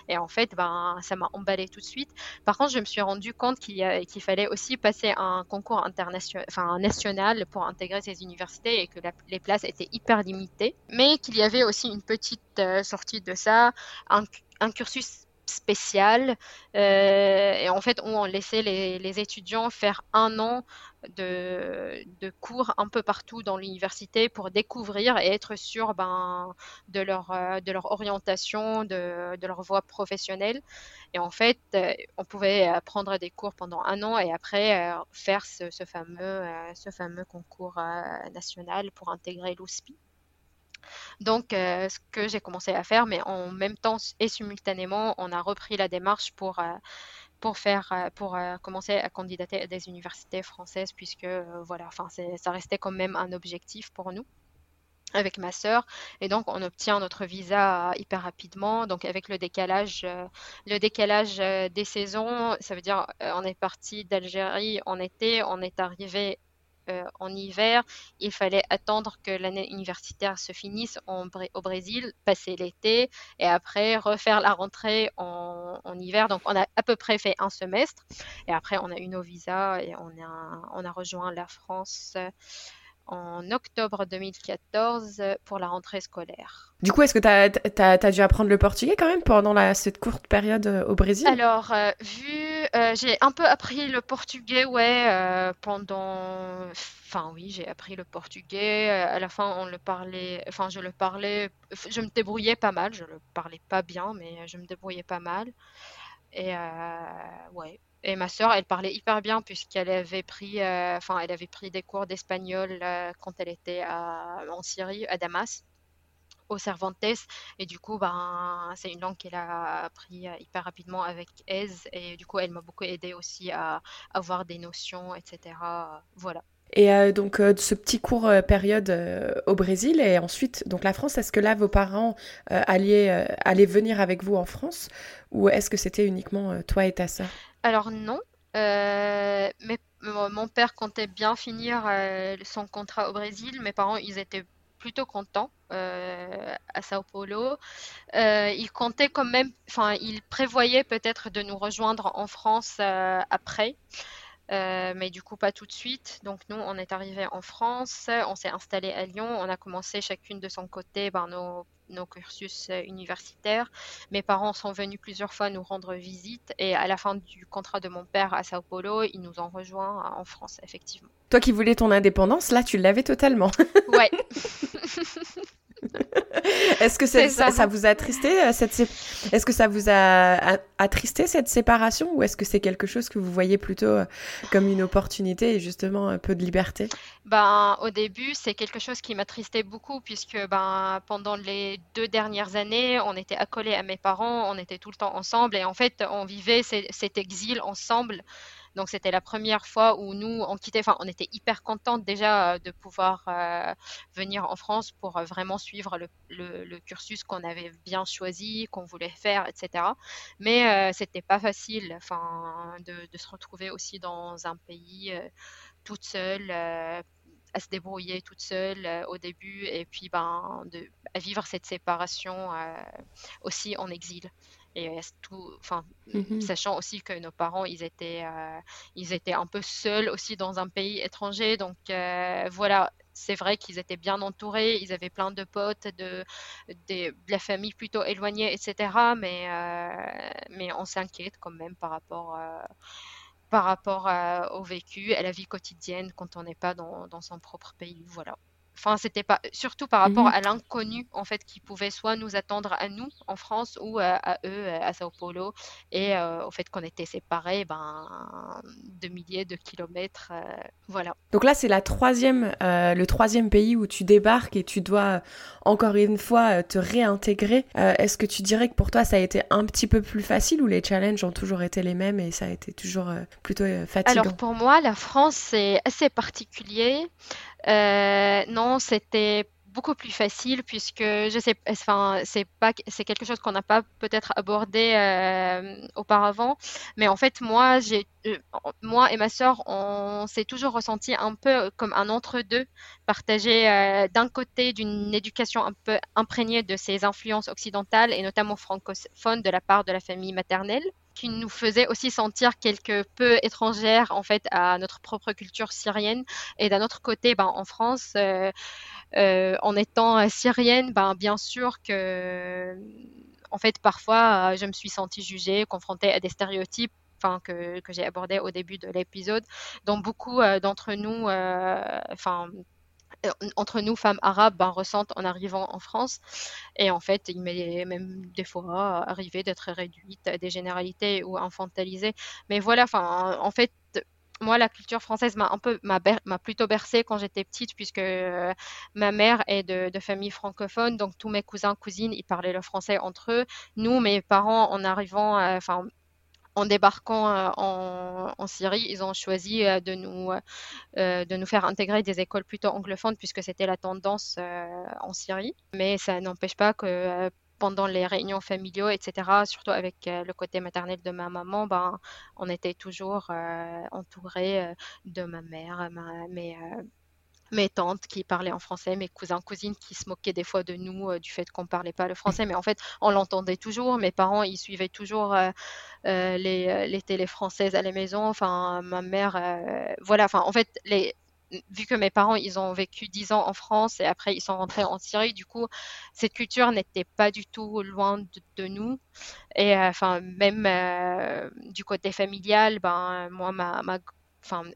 Et en fait, ben, ça m'a emballé tout de suite. Par contre, je me suis rendu compte qu'il qu'il fallait aussi passer un concours international, national pour intégrer ces universités et que les places étaient hyper limitées. Mais qu'il y avait aussi une petite euh, sortie de ça, un, cursus spécial euh, et en fait on laissait les, étudiants faire un an de, cours un peu partout dans l'université pour découvrir et être sûr ben, de, leur, euh, de leur orientation, de, leur voie professionnelle. Et en fait, on pouvait prendre des cours pendant un an et après faire ce, ce fameux, ce fameux concours national pour intégrer l'OSPI. Donc, euh, ce que j'ai commencé à faire, mais en même temps et simultanément, on a repris la démarche pour, euh, pour, faire, euh, pour commencer à candidater à des universités françaises, puisque voilà, ça restait quand même un objectif pour nous avec ma sœur. Et donc on obtient notre visa hyper rapidement. Donc avec le décalage le décalage des saisons ça veut dire on est parti d'Algérie en été on est arrivé euh, en hiver, il fallait attendre que l'année universitaire se finisse au Brésil, passer l'été et après refaire la rentrée en, hiver. Donc on a à peu près fait un semestre et après on a eu nos visas et on a, on a rejoint la France en octobre 2014 pour la rentrée scolaire. Du coup, est-ce que tu as, as, dû apprendre le portugais quand même pendant la, cette courte période euh, au Brésil? Alors, euh, vu, euh, j'ai un peu appris le portugais, ouais, pendant... Enfin oui, j'ai appris le portugais. À la fin, on le parlait, enfin je le parlais, je me débrouillais pas mal. Je le parlais pas bien, mais je me débrouillais pas mal. Et ouais, et ma sœur, elle parlait hyper bien puisqu'elle avait pris, euh, enfin, elle avait pris des cours d'espagnol euh, quand elle était en Syrie, à Damas, au Cervantes. Et du coup, ben, c'est une langue qu'elle a appris euh, hyper rapidement avec Aise. Et du coup, elle m'a beaucoup aidé aussi à avoir des notions, etc. Voilà. Et donc ce petit court période au Brésil et ensuite donc la France, est-ce que là vos parents allaient, allaient venir avec vous en France ou est-ce que c'était uniquement toi et ta sœur? Alors non, euh, mais mon père comptait bien finir euh, son contrat au Brésil. Mes parents, ils étaient plutôt contents euh, à Sao Paulo. ils comptaient quand même, enfin, ils prévoyaient peut-être de nous rejoindre en France après. Mais du coup pas tout de suite. Donc nous, on est arrivé en France, on s'est installé à Lyon, on a commencé chacune de son côté ben, nos nos cursus euh, universitaires. Mes parents sont venus plusieurs fois nous rendre visite et à la fin du contrat de mon père à Sao Paulo, ils nous ont rejoints en France, effectivement. Toi qui voulais ton indépendance, là, tu l'avais totalement. ouais. Est-ce que ça, ça, vous a attristé euh, cette Est-ce que ça vous a attristé cette séparation ou est-ce que c'est quelque chose que vous voyez plutôt euh, comme une opportunité et justement un peu de liberté? Ben au début c'est quelque chose qui m'attristait beaucoup puisque ben pendant les deux dernières années on était accolés à mes parents, on était tout le temps ensemble et en fait on vivait cet exil ensemble. Donc c'était la première fois où nous, on quittait, enfin on était hyper contentes déjà euh, de pouvoir euh, venir en France pour euh, vraiment suivre le, cursus qu'on avait bien choisi, qu'on voulait faire, etc. Mais c'était pas facile, enfin de, se retrouver aussi dans un pays toute seule à se débrouiller toute seule au début et puis ben à vivre cette séparation aussi en exil et tout, enfin, mmh sachant aussi que nos parents, ils étaient, euh, ils étaient un peu seuls aussi dans un pays étranger. Donc euh, voilà, c'est vrai qu'ils étaient bien entourés, ils avaient plein de potes, de, de, la famille plutôt éloignée, etc. Mais, euh, mais on s'inquiète quand même par rapport par rapport au vécu, à la vie quotidienne quand on n'est pas dans, dans, son propre pays. Voilà. Enfin, c'était pas surtout par rapport mmh à l'inconnu en fait qui pouvait soit nous attendre à nous en France ou euh, à, eux euh, à Sao Paulo et euh, au fait qu'on était séparés ben de milliers de kilomètres voilà. Donc là c'est la troisième le troisième pays où tu débarques et tu dois encore une fois te réintégrer. Est-ce que tu dirais que pour toi ça a été un petit peu plus facile ou les challenges ont toujours été les mêmes et ça a été toujours plutôt fatigant? Alors pour moi la France c'est assez particulier. Euh, non, c'était beaucoup plus facile puisque je sais, enfin, c'est pas, c'est quelque chose qu'on n'a pas peut-être abordé euh, auparavant, mais en fait, moi, j'ai, euh, moi et ma sœur, on s'est toujours ressenti un peu comme un entre-deux, partagé d'un côté d'une éducation un peu imprégnée de ces influences occidentales et notamment francophones de la part de la famille maternelle qui nous faisait aussi sentir quelque peu étrangères en fait à notre propre culture syrienne. Et d'un autre côté, ben, en France, euh, euh, en étant syrienne, ben, bien sûr que, en fait, parfois, je me suis sentie jugée, confrontée à des stéréotypes que, que j'ai abordé au début de l'épisode, dont beaucoup euh, d'entre nous, enfin, euh, entre nous, femmes arabes, ben, ressentent en arrivant en France. Et en fait, il m'est même des fois arrivé d'être réduite à des généralités ou infantilisée. Mais voilà, en fait, moi, la culture française m'a un peu, m'a, plutôt bercée quand j'étais petite, puisque euh, ma mère est de, de, famille francophone, donc tous mes cousins, cousines, ils parlaient le français entre eux. Nous, mes parents, en arrivant, euh, enfin, en débarquant euh, en, Syrie, ils ont choisi euh, de nous, euh, de nous faire intégrer des écoles plutôt anglophones puisque c'était la tendance en Syrie. Mais ça n'empêche pas que pendant les réunions familiaux, etc., surtout avec le côté maternel de ma maman, ben, on était toujours entouré de ma mère, ma, mes tantes qui parlaient en français, mes cousins, cousines qui se moquaient des fois de nous euh, du fait qu'on ne parlait pas le français. Mais en fait, on l'entendait toujours. Mes parents, ils suivaient toujours euh, euh, les, les télés françaises à la maison. Enfin, ma mère, voilà. Enfin, en fait, les, vu que mes parents, ils ont vécu dix ans en France et après ils sont rentrés en Syrie, du coup, cette culture n'était pas du tout loin de, nous. Et enfin, même du côté familial, ben, moi, ma, ma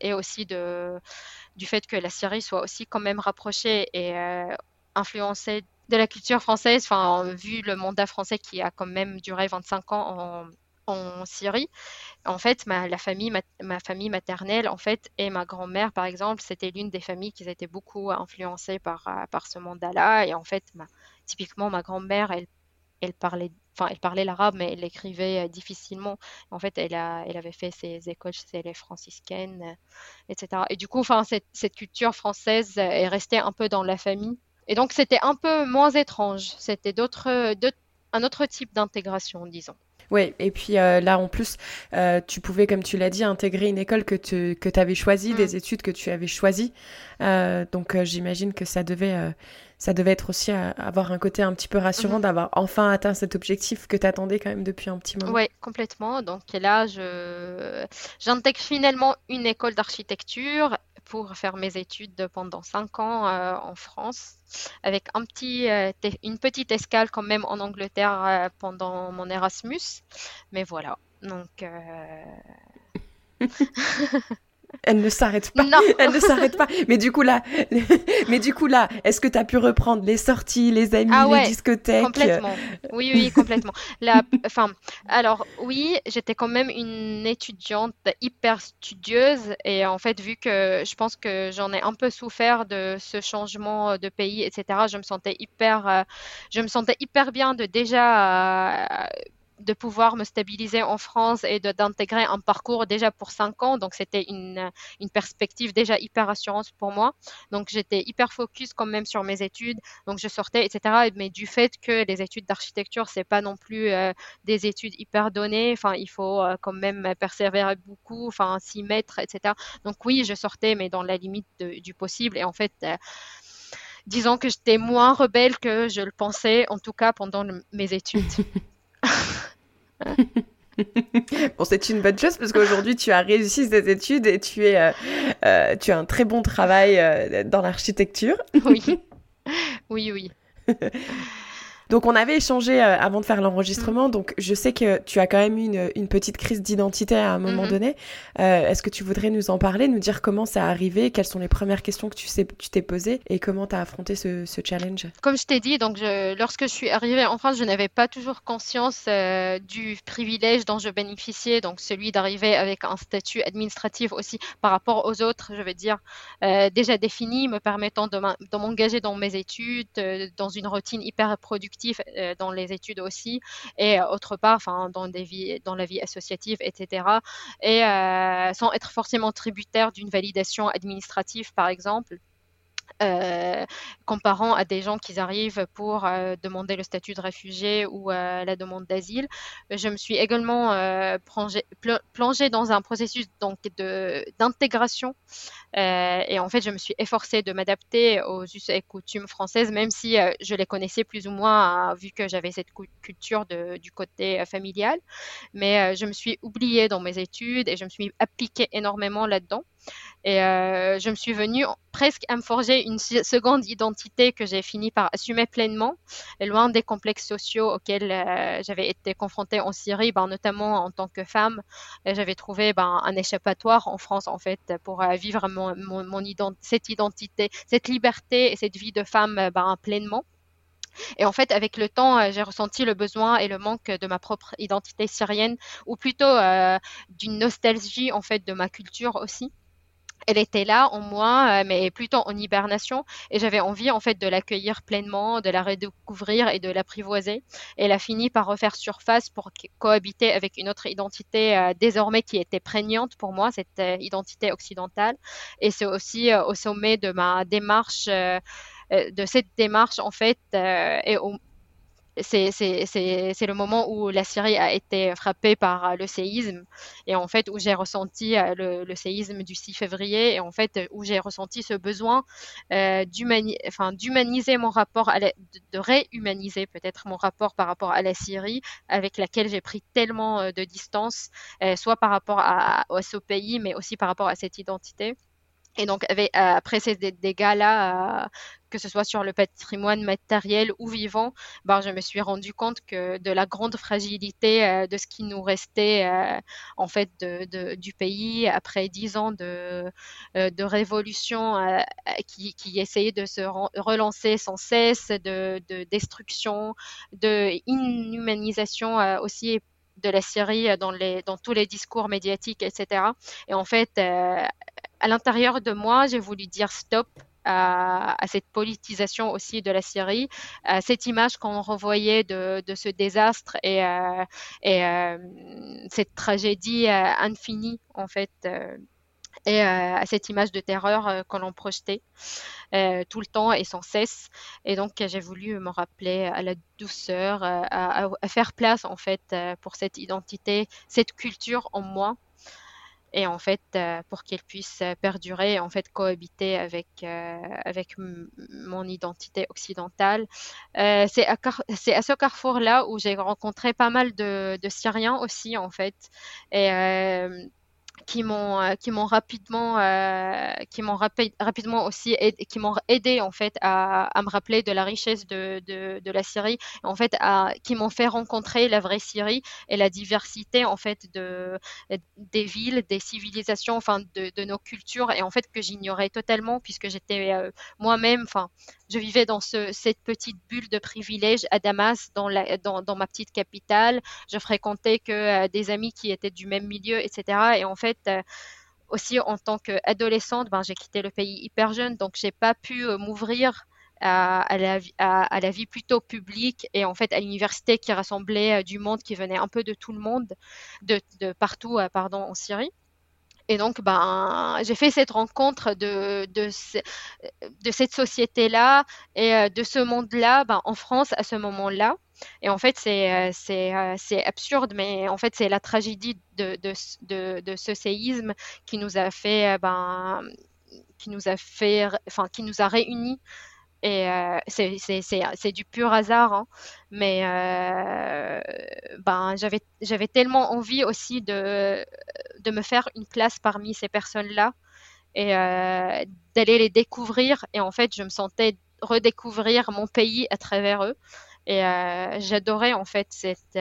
et aussi de, du fait que la Syrie soit aussi quand même rapprochée et euh, influencée de la culture française, enfin, vu le mandat français qui a quand même duré 25 ans en, Syrie. En fait, ma, famille, ma, famille maternelle, en fait, et ma grand-mère, par exemple, c'était l'une des familles qui étaient beaucoup influencées par, par ce mandat-là. Et en fait, typiquement, ma grand-mère, elle, elle parlait enfin, elle parlait l'arabe, mais elle écrivait euh, difficilement. En fait, elle, a, elle avait fait ses écoles chez les franciscaines, euh, etc. Et du coup, enfin, cette, cette, culture française est restée un peu dans la famille. Et donc, c'était un peu moins étrange. C'était d'autres, un autre type d'intégration, disons. Oui, et puis euh, là en plus, euh, tu pouvais, comme tu l'as dit, intégrer une école que tu que avais choisie, des mm. études que tu avais choisies. Euh, donc j'imagine que ça devait, ça devait être aussi avoir un côté un petit peu rassurant mm-hmm. d'avoir enfin atteint cet objectif que tu attendais quand même depuis un petit moment. Oui, complètement. Donc là, j'intègre finalement une école d'architecture pour faire mes études pendant cinq ans euh, en France, avec un petit, euh, une petite escale quand même en Angleterre euh, pendant mon Erasmus. Mais voilà, donc... Elle ne s'arrête pas. Non. Elle ne s'arrête pas. Mais du coup là, mais du coup là, est-ce que tu as pu reprendre les sorties, les amis, ah les discothèques? Complètement. Oui, oui, complètement. La, enfin, alors oui, j'étais quand même une étudiante hyper studieuse et en fait, vu que je pense que j'en ai un peu souffert de ce changement de pays, etc., je me sentais hyper, euh, je me sentais hyper bien de déjà euh, de pouvoir me stabiliser en France et d'intégrer un parcours déjà pour cinq ans. Donc, c'était une, une perspective déjà hyper rassurante pour moi. Donc, j'étais hyper focus quand même sur mes études. Donc, je sortais, etc. Mais du fait que les études d'architecture, c'est pas non plus euh, des études hyper données. Enfin, il faut euh, quand même persévérer beaucoup, enfin, s'y mettre, etc. Donc, oui, je sortais, mais dans la limite du possible. Et en fait, euh, disons que j'étais moins rebelle que je le pensais, en tout cas pendant mes études. bon, c'est une bonne chose parce qu'aujourd'hui, tu as réussi cette étude et tu, es, euh, euh, tu as un très bon travail euh, dans l'architecture. oui, oui, oui. Donc on avait échangé euh, avant de faire l'enregistrement, mm. donc je sais que tu as quand même eu une, une petite crise d'identité à un moment mm-hmm. donné. Euh, Est-ce que tu voudrais nous en parler, nous dire comment ça a arrivé, quelles sont les premières questions que tu sais, tu t'es posées? Et comment tu as affronté ce, ce, challenge? Comme je t'ai dit, donc je, lorsque je suis arrivée en France, je n'avais pas toujours conscience euh, du privilège dont je bénéficiais, donc celui d'arriver avec un statut administratif aussi par rapport aux autres, je veux dire, déjà défini, me permettant de m'engager dans mes études, dans une routine hyper productive euh, dans les études aussi, et euh, autre part, enfin, dans, des vies, dans la vie associative, etc. Et euh, sans être forcément tributaire d'une validation administrative, par exemple. Euh, comparant à des gens qui arrivent pour euh, demander le statut de réfugié ou euh, la demande d'asile. Je me suis également plongée, dans un processus donc d'intégration et en fait je me suis efforcée de m'adapter aux us et coutumes françaises, même si je les connaissais plus ou moins vu que j'avais cette culture du côté familial. Mais je me suis oubliée dans mes études et je me suis appliquée énormément là-dedans. Et euh, je me suis venue presque à me forger une seconde identité que j'ai fini par assumer pleinement, loin des complexes sociaux auxquels euh, j'avais été confrontée en Syrie, ben, notamment en tant que femme. J'avais trouvé ben, un échappatoire en France, en fait, pour euh, vivre mon, mon, cette identité, cette liberté et cette vie de femme ben, pleinement. Et en fait, avec le temps, j'ai ressenti le besoin et le manque de ma propre identité syrienne, ou plutôt d'une nostalgie en fait de ma culture aussi elle était là en moi, euh, mais plutôt en hibernation. Et j'avais envie, en fait, de l'accueillir pleinement, de la redécouvrir et de l'apprivoiser. Elle a fini par refaire surface pour cohabiter avec une autre identité euh, désormais qui était prégnante pour moi, cette euh, identité occidentale. Et c'est aussi au sommet de ma démarche de cette démarche en fait et au, c'est le moment où la Syrie a été frappée par euh, le séisme et en fait où j'ai ressenti euh, le, séisme du 6 février et en fait où j'ai ressenti ce besoin euh, d'humaniser mon rapport, à de, réhumaniser peut-être mon rapport par rapport à la Syrie avec laquelle j'ai pris tellement de distance, soit par rapport à, ce pays mais aussi par rapport à cette identité. Et donc, après ces dégâts-là, que ce soit sur le patrimoine matériel ou vivant, ben, je me suis rendu compte que de la grande fragilité euh, de ce qui nous restait euh, en fait du pays après dix ans de, euh, de révolution qui, qui, essayait de se relancer sans cesse, de, de destruction, de inhumanisation aussi de la Syrie dans tous les discours médiatiques, etc. Et en fait, à l'intérieur de moi, j'ai voulu dire stop à, cette politisation aussi de la Syrie, à cette image qu'on revoyait de, ce désastre et, euh, euh, cette tragédie euh, infinie en fait et à cette image de terreur que l'on projetait tout le temps et sans cesse. Et donc, j'ai voulu me rappeler à la douceur, à, faire place en fait pour cette identité, cette culture en moi et en fait euh, pour qu'elle puisse euh, perdurer en fait cohabiter avec euh, avec mon identité occidentale. C'est à, ce carrefour là où j'ai rencontré pas mal de, Syriens aussi en fait qui m'ont euh, qui m'ont rapidement euh, qui m'ont rapidement aussi aidé, qui m'ont aidé en fait à, à, me rappeler de la richesse de, de, de la Syrie en fait à, qui m'ont fait rencontrer la vraie Syrie et la diversité en fait de des villes des civilisations enfin de, de nos cultures et en fait que j'ignorais totalement puisque j'étais euh, moi-même enfin je vivais dans ce, cette petite bulle de privilèges à Damas dans, ma petite capitale je fréquentais que des amis qui étaient du même milieu etc et en fait euh, aussi en tant qu'adolescente, ben, j'ai quitté le pays hyper jeune, donc j'ai pas pu euh, m'ouvrir à, la, vie plutôt publique et en fait à l'université qui rassemblait euh, du monde qui venait un peu de tout le monde, de, partout en Syrie. Et donc, ben, j'ai fait cette rencontre de, de, de cette société-là et de ce monde-là ben, en France à ce moment-là. Et en fait, c'est, c'est, c'est absurde, mais en fait, c'est la tragédie de, de, de, ce séisme qui nous a fait, ben, qui nous a fait, enfin, qui nous a réunis et euh, c'est du pur hasard, hein. mais euh, ben, j'avais tellement envie aussi de, de me faire une place parmi ces personnes-là et euh, d'aller les découvrir. Et en fait, je me sentais redécouvrir mon pays à travers eux. Et euh, j'adorais en fait cette,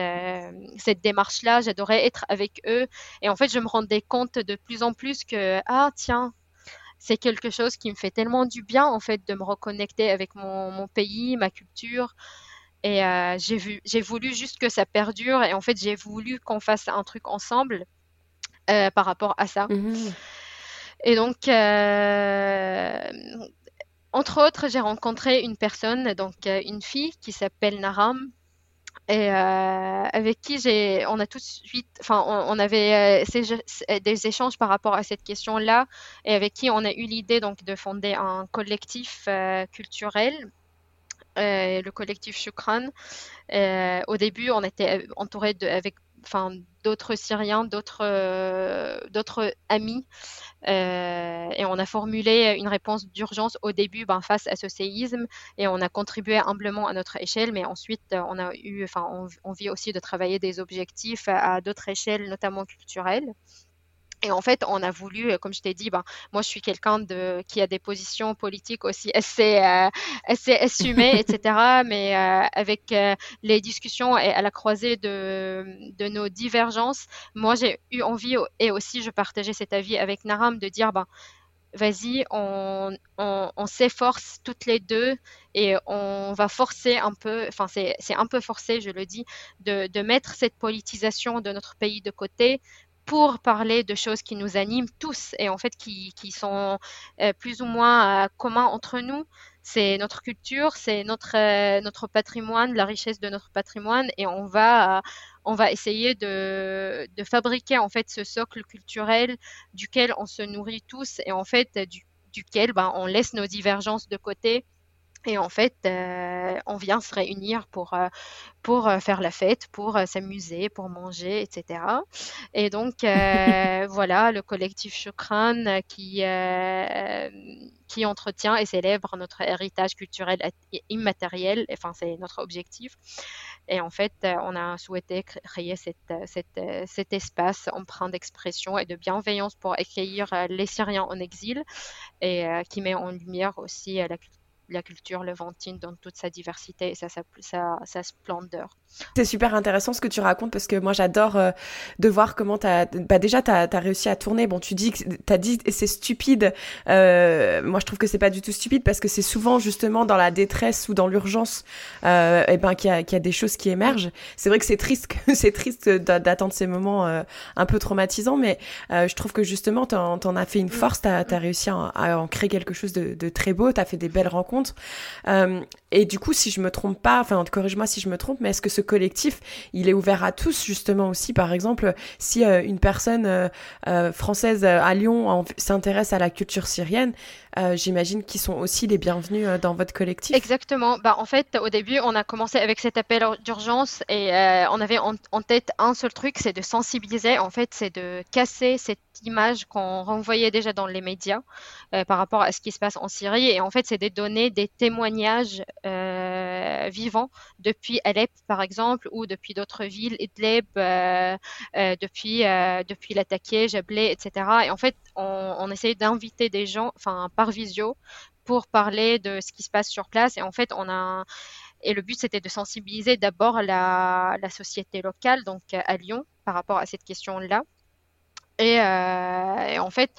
cette démarche-là, j'adorais être avec eux. Et en fait, je me rendais compte de plus en plus que, ah tiens, c'est quelque chose qui me fait tellement du bien en fait de me reconnecter avec mon, mon pays, ma culture. Et euh, j'ai voulu juste que ça perdure et en fait j'ai voulu qu'on fasse un truc ensemble euh, par rapport à ça. Mmh et donc, euh, entre autres, j'ai rencontré une personne, donc une fille qui s'appelle Naram, et avec qui j'ai, on a tout de suite, enfin, on, avait des échanges par rapport à cette question-là, et avec qui on a eu l'idée donc de fonder un collectif culturel le collectif Shukran. au début, on était entouré de, avec enfin d'autres Syriens, d'autres euh, d'autres amis, euh, et on a formulé une réponse d'urgence au début ben, face à ce séisme, et on a contribué humblement à notre échelle, mais ensuite on a eu, enfin on, vit aussi de travailler des objectifs à d'autres échelles, notamment culturelles. Et en fait, on a voulu, euh, comme je t'ai dit, ben, moi, je suis quelqu'un de, qui a des positions politiques aussi assez, euh, assez assumées, etc. Mais euh, avec les discussions et à la croisée de, de nos divergences, moi, j'ai eu envie, et aussi je partageais cet avis avec Naram, de dire, ben, vas-y, on, on, on s'efforce toutes les deux et on va forcer un peu, enfin c'est un peu forcé, je le dis, de, de mettre cette politisation de notre pays de côté pour parler de choses qui nous animent tous et en fait qui, qui sont euh, plus ou moins euh, communs entre nous. C'est notre culture, c'est notre, euh, notre patrimoine, la richesse de notre patrimoine et on va, on va essayer de, de fabriquer en fait ce socle culturel duquel on se nourrit tous et en fait du, duquel ben, on laisse nos divergences de côté et en fait, euh, on vient se réunir pour, euh, pour euh, faire la fête, pour s'amuser, pour manger, etc. Et donc, voilà, le collectif Chokran qui, qui entretient et célèbre notre héritage culturel immatériel. Enfin, c'est notre objectif. Et en fait, on a souhaité créer cette, cette, cet espace empreint d'expression et de bienveillance pour accueillir les Syriens en exil et qui met en lumière aussi la culture la culture levantine dans toute sa diversité et sa, splendeur. C'est super intéressant ce que tu racontes parce que moi j'adore euh, de voir comment tu as... Bah déjà tu as, réussi à tourner. Bon tu dis que tu as dit c'est stupide. Euh, moi je trouve que c'est pas du tout stupide parce que c'est souvent justement dans la détresse ou dans l'urgence euh, et ben qu'il y, y, a des choses qui émergent. C'est vrai que c'est triste c'est triste d'attendre ces moments euh, un peu traumatisants mais je trouve que justement tu en, as fait une force, tu as, réussi à, à, en créer quelque chose de, de très beau, tu as fait des belles rencontres euh, et du coup, si je me trompe pas, enfin, corrige-moi si je me trompe, mais est-ce que ce collectif, il est ouvert à tous, justement aussi, par exemple, si euh, une personne euh, française à Lyon s'intéresse à la culture syrienne, j'imagine qu'ils sont aussi les bienvenus dans votre collectif. Exactement. Bah, en fait, au début, on a commencé avec cet appel d'urgence et on avait en, tête un seul truc, c'est de sensibiliser. En fait, c'est de casser cette image qu'on renvoyait déjà dans les médias euh, par rapport à ce qui se passe en Syrie. Et en fait, c'est des données, des témoignages euh, vivants depuis Alep, par exemple, ou depuis d'autres villes, Idlib, euh, depuis, depuis l'attaqué, Jablé, etc. Et en fait, on, on essaye d'inviter des gens, enfin, par visio, pour parler de ce qui se passe sur place. Et en fait, on a et le but, c'était de sensibiliser d'abord la, société locale, donc à Lyon, par rapport à cette question-là. Euh, et, en fait,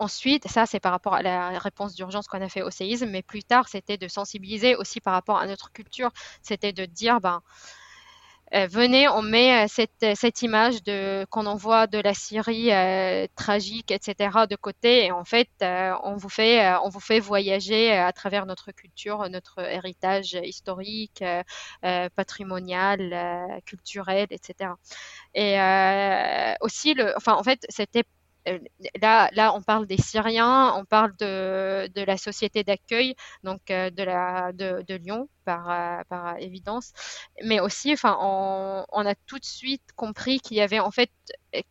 Ensuite, ça c'est par rapport à la réponse d'urgence qu'on a fait au séisme, mais plus tard c'était de sensibiliser aussi par rapport à notre culture, c'était de dire ben euh, venez, on met euh, cette, cette image de qu'on envoie de la Syrie euh, tragique, etc. de côté, et en fait, on vous fait voyager à travers notre culture, notre héritage historique, patrimonial, culturel, etc. Et aussi enfin en fait, c'était euh, là, là, on parle des Syriens, on parle de, la société d'accueil, donc euh, de, Lyon, par, euh, par, évidence. Mais aussi, enfin, on, on, a tout de suite compris qu'il y avait en fait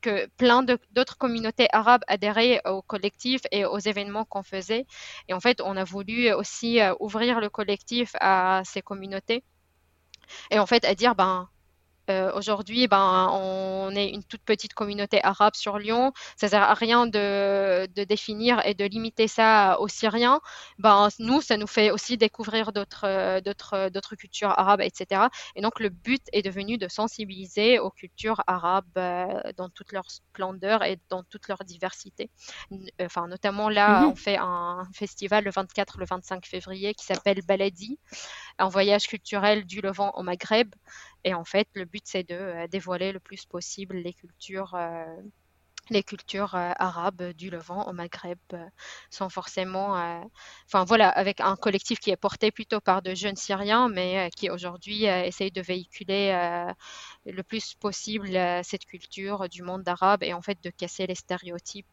que plein d'autres communautés arabes adhéraient au collectif et aux événements qu'on faisait. Et en fait, on a voulu aussi ouvrir le collectif à ces communautés. Et en fait, à dire, ben, euh, aujourd'hui, ben, on est une toute petite communauté arabe sur Lyon. Ça sert à rien de, de définir et de limiter ça aux Syriens. Ben, nous, ça nous fait aussi découvrir d'autres, d'autres, d'autres cultures arabes, etc. Et donc, le but est devenu de sensibiliser aux cultures arabes euh, dans toute leur splendeur et dans toute leur diversité. Enfin, notamment là, mm-hmm. on fait un festival le 24, le 25 février qui s'appelle Baladi, un voyage culturel du Levant au Maghreb. Et en fait, le but, c'est de euh, dévoiler le plus possible les cultures euh, les cultures euh, arabes du Levant au Maghreb sont forcément, enfin voilà, avec un collectif qui est porté plutôt par de jeunes Syriens, mais qui aujourd'hui essaye de véhiculer le plus possible cette culture du monde arabe et en fait de casser les stéréotypes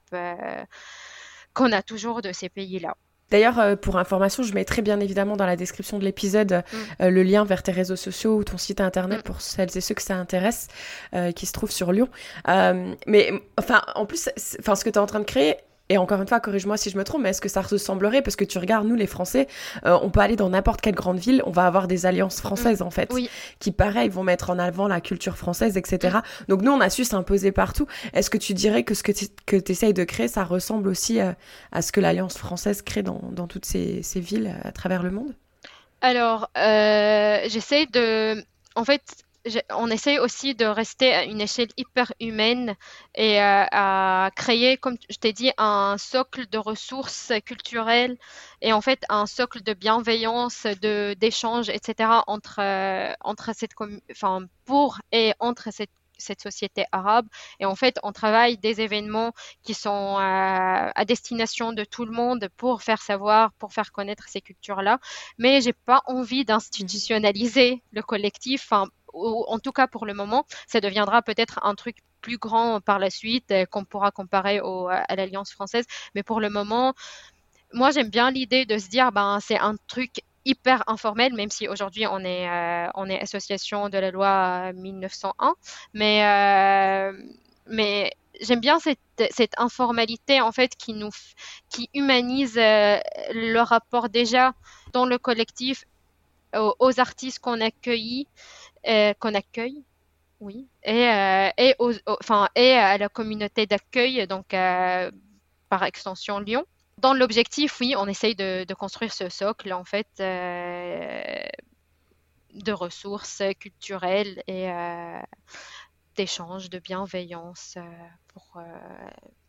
qu'on a toujours de ces pays-là. D'ailleurs, euh, pour information, je mettrai bien évidemment dans la description de l'épisode mm. euh, le lien vers tes réseaux sociaux ou ton site internet mm. pour celles et ceux que ça intéresse, euh, qui se trouve sur Lyon. mais enfin, en plus, enfin, ce que tu es en train de créer, et encore une fois, corrige-moi si je me trompe, mais est-ce que ça ressemblerait? Parce que tu regardes, nous les Français, euh, on peut aller dans n'importe quelle grande ville, on va avoir des alliances françaises en fait, qui pareil vont mettre en avant la culture française, etc. Donc nous, on a su s'imposer partout. Est-ce que tu dirais que ce que tu essayes de créer, ça ressemble aussi euh, à ce que l'alliance française crée dans, dans toutes ces, ces, villes à travers le monde? Alors, euh, j'essaie de... En fait, on essaye aussi de rester à une échelle hyper humaine et euh, à créer, comme je t'ai dit, un socle de ressources culturelles et en fait un socle de bienveillance, de d'échange, etc. entre euh, entre cette enfin pour et entre cette cette société arabe. Et en fait, on travaille des événements qui sont euh, à destination de tout le monde pour faire savoir, pour faire connaître ces cultures-là. Mais j'ai pas envie d'institutionnaliser le collectif. En tout cas pour le moment, ça deviendra peut-être un truc plus grand par la suite euh, qu'on pourra comparer à l'Alliance française. Mais pour le moment, moi j'aime bien l'idée de se dire ben c'est un truc hyper informel, même si aujourd'hui on est euh, association de la loi 1901, mais euh, mais j'aime bien cette, informalité en fait qui humanise le rapport déjà dans le collectif aux, artistes qu'on accueille qu'on accueille, oui, et, euh, et, à la communauté d'accueil, donc euh, par extension Lyon. Dans l'objectif, oui, on essaye de, de, construire ce socle, en fait, de ressources culturelles et d'échanges, de bienveillance pour,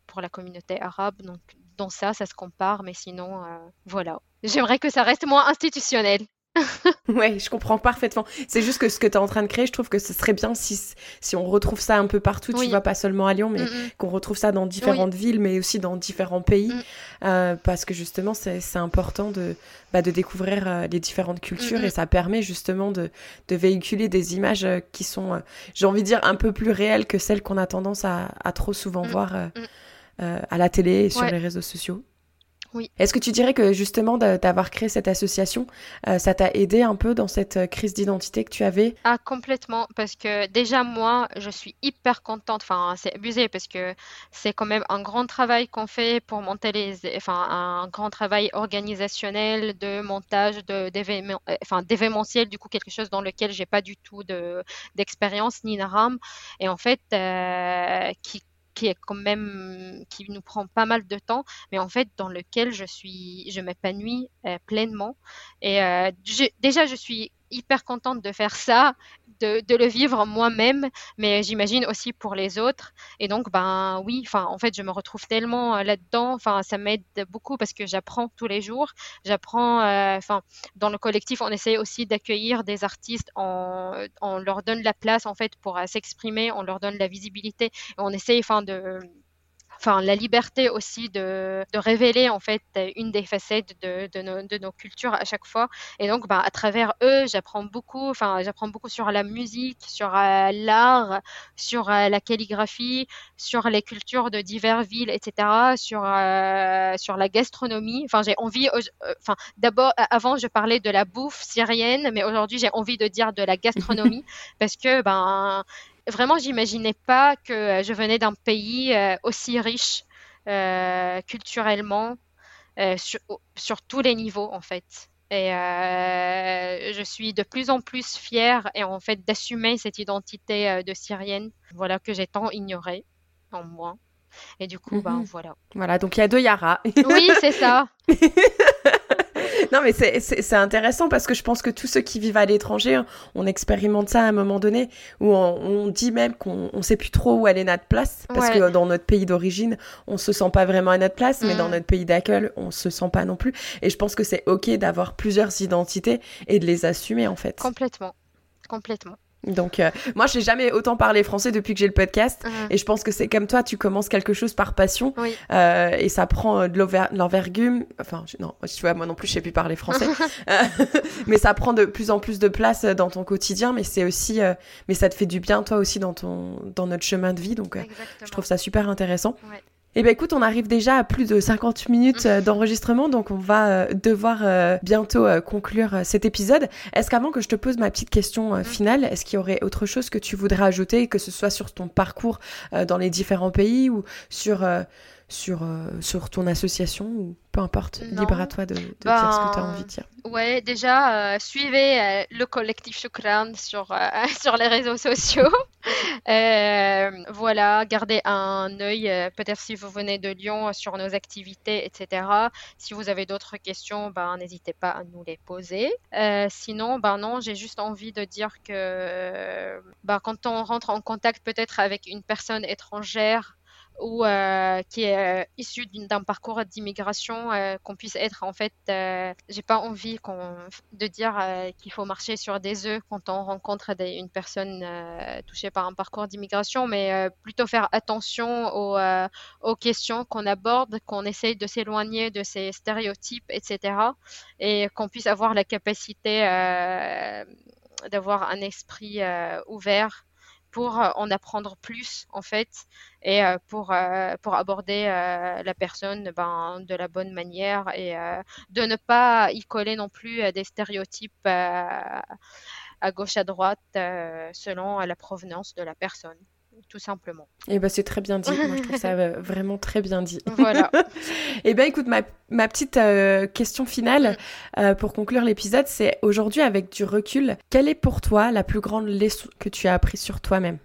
pour la communauté arabe. Donc, dans ça, ça se compare, mais sinon, voilà. J'aimerais que ça reste moins institutionnel. ouais, je comprends parfaitement. C'est juste que ce que tu es en train de créer, je trouve que ce serait bien si, si on retrouve ça un peu partout, tu vois, pas seulement à Lyon, mais qu'on retrouve ça dans différentes villes, mais aussi dans différents pays, mm. euh, parce que justement, c'est important de, bah, de découvrir euh, les différentes cultures et ça permet justement de, de véhiculer des images euh, qui sont, j'ai envie de dire, un peu plus réelles que celles qu'on a tendance à, à, trop souvent mm. voir à la télé et sur les réseaux sociaux. Est-ce que tu dirais que justement d'avoir créé cette association, euh, ça t'a aidé un peu dans cette euh, crise d'identité que tu avais? Ah complètement, parce que déjà moi, je suis hyper contente. Enfin, c'est abusé parce que c'est quand même un grand travail qu'on fait pour monter les, enfin un grand travail organisationnel de montage de euh, enfin d'événementiel, du coup quelque chose dans lequel j'ai pas du tout de d'expérience ni d'arame. Et en fait, qui qui est quand même qui nous prend pas mal de temps, mais en fait dans lequel je suis, je m'épanouis euh, pleinement. Et euh, déjà je suis hyper contente de faire ça, de, le vivre moi-même, mais j'imagine aussi pour les autres. Et donc, ben oui, en fait, je me retrouve tellement euh, là-dedans. Enfin, ça m'aide beaucoup parce que j'apprends tous les jours. J'apprends, euh, enfin, dans le collectif, on essaie aussi d'accueillir des artistes. On, on leur donne la place, en fait, pour euh, s'exprimer. On leur donne la visibilité. On essaie, enfin, de enfin la liberté aussi de, de, révéler en fait une des facettes de, de, nos, de, nos, cultures à chaque fois. Et donc, bah, à travers eux, j'apprends beaucoup. Enfin, j'apprends beaucoup sur la musique, sur euh, l'art, sur euh, la calligraphie, sur les cultures de diverses villes, etc. Sur euh, sur la gastronomie. Enfin, j'ai envie. Enfin, d'abord, avant, je parlais de la bouffe syrienne, mais aujourd'hui, j'ai envie de dire de la gastronomie parce que ben vraiment, j'imaginais pas que euh, je venais d'un pays euh, aussi riche euh, culturellement, sur, sur, tous les niveaux en fait. Et je suis de plus en plus fière et en fait d'assumer cette identité de Syrienne, voilà que j'ai tant ignorée en moi. Et du coup, ben mhm. voilà. Voilà, donc il y a deux Yara. oui, c'est ça. non, mais c'est intéressant parce que je pense que tous ceux qui vivent à l'étranger, on expérimente ça à un moment donné où on, dit même qu'on ne sait plus trop où aller notre place parce que dans notre pays d'origine, on se sent pas vraiment à notre place, mais dans mm. notre pays d'accueil, on se sent pas non plus. Et je pense que c'est ok d'avoir plusieurs identités et de les assumer en fait. Complètement, complètement. Donc, euh, moi, j'ai jamais autant parlé français depuis que j'ai le podcast. Mhm. Et je pense que c'est comme toi, tu commences quelque chose par passion. Oui. euh, et ça prend euh, de l'enver- l'envergure. Enfin, je- non, tu vois, moi non plus, je sais plus parler français. Euh, mais ça prend de plus en plus de place dans ton quotidien. Mais c'est aussi, mais ça te fait du bien, toi aussi, dans ton, dans notre chemin de vie. Donc, je trouve ça super intéressant. Ouais. Eh ben écoute, on arrive déjà à plus de 50 minutes euh, d'enregistrement, donc on va euh, devoir euh, bientôt conclure cet épisode. Est-ce qu'avant que je te pose ma petite question euh, finale, est-ce qu'il y aurait autre chose que tu voudrais ajouter, que ce soit sur ton parcours dans les différents pays ou sur, sur, euh, sur ton association ou peu importe, Non. libre à toi de, de dire ce que tu as Ben, envie de dire. Ouais, déjà, euh, suivez euh, le collectif Shukran sur, sur les réseaux sociaux. Voilà, gardez un œil, peut-être si vous venez de Lyon, sur nos activités, etc. Si vous avez d'autres questions, ben, n'hésitez pas à nous les poser. Sinon, ben non, j'ai juste envie de dire que ben, quand on rentre en contact peut-être avec une personne étrangère, ou euh, qui est euh, issu d'un parcours d'immigration, euh, qu'on puisse être en fait, j'ai pas envie de dire qu'il faut marcher sur des œufs quand on rencontre une personne touchée par un parcours d'immigration, mais plutôt faire attention aux, questions qu'on aborde, qu'on essaye de s'éloigner de ces stéréotypes, etc. Et qu'on puisse avoir la capacité d'avoir un esprit ouvert pour euh, en apprendre plus en fait et euh, pour, euh, pour aborder la personne ben, de la bonne manière et de ne pas y coller non plus des stéréotypes à gauche à droite selon la provenance de la personne tout simplement. Eh ben c'est très bien dit, moi je trouve ça euh, vraiment très bien dit. Voilà. Eh bien, écoute, ma, ma petite euh, question finale euh, pour conclure l'épisode, c'est aujourd'hui, avec du recul, quelle est pour toi la plus grande leçon que tu as apprise sur toi-même?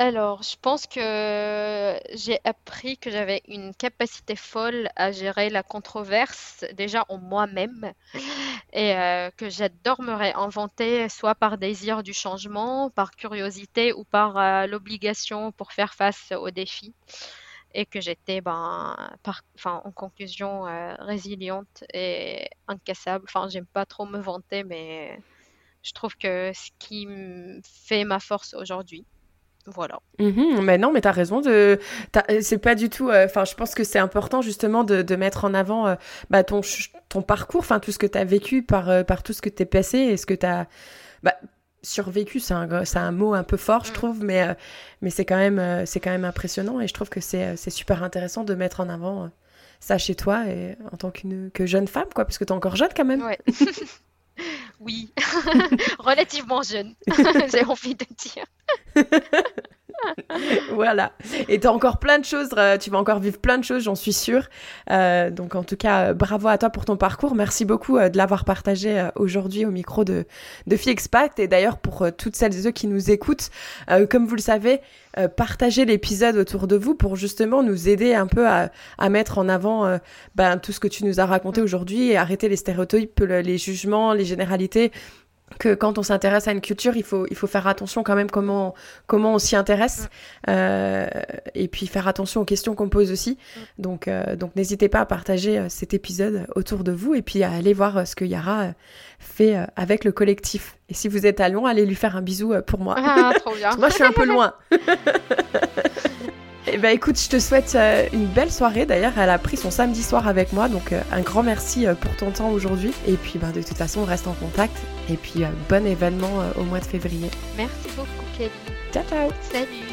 Alors, je pense que j'ai appris que j'avais une capacité folle à gérer la controverse déjà en moi-même et euh, que j'adore me réinventer soit par désir du changement, par curiosité ou par euh, l'obligation pour faire face aux défis et que j'étais ben, en conclusion euh, résiliente et incassable. Enfin, j'aime pas trop me vanter, mais je trouve que ce qui fait ma force aujourd'hui. Voilà. Mhm, mais non, mais t'as raison de. euh, C'est pas du tout. euh, Enfin, je pense que c'est important justement de, de mettre en avant euh, bah, ton, parcours, enfin tout ce que t'as vécu par, euh, par tout ce que t'es passé et ce que t'as. Bah, survécu, c'est un, mot un peu fort, je Mm. trouve, mais, mais c'est quand, même, quand même impressionnant et je trouve que c'est, super intéressant de mettre en avant ça chez toi et en tant qu'une que jeune femme, quoi, parce que t'es encore jeune quand même. Ouais. Oui, relativement jeune, j'ai envie de dire. Voilà. Et t'as encore plein de choses, euh, tu vas encore vivre plein de choses, j'en suis sûre. Euh, donc en tout cas, euh, bravo à toi pour ton parcours. Merci beaucoup euh, de l'avoir partagé aujourd'hui au micro de, de Expact. Et d'ailleurs, pour toutes celles et ceux qui nous écoutent, euh, comme vous le savez, partagez l'épisode autour de vous pour justement nous aider un peu à, à mettre en avant ben, tout ce que tu nous as raconté aujourd'hui et arrêter les stéréotypes, le- les jugements, les généralités que quand on s'intéresse à une culture, il faut, il faut faire attention quand même comment, comment on s'y intéresse euh, et puis faire attention aux questions qu'on pose aussi. Donc, euh, donc n'hésitez pas à partager euh, cet épisode autour de vous et puis à aller voir ce que Yara fait avec le collectif. Et si vous êtes à Lyon, allez lui faire un bisou pour moi. Ah, trop bien. Moi, je suis un peu loin. Eh ben écoute, je te souhaite euh, une belle soirée. D'ailleurs, elle a pris son samedi soir avec moi, donc euh, un grand merci euh, pour ton temps aujourd'hui. Et puis, ben, de toute façon, on reste en contact. Et puis, bon événement au mois de février. Merci beaucoup, Kelly. Ciao, ciao Salut.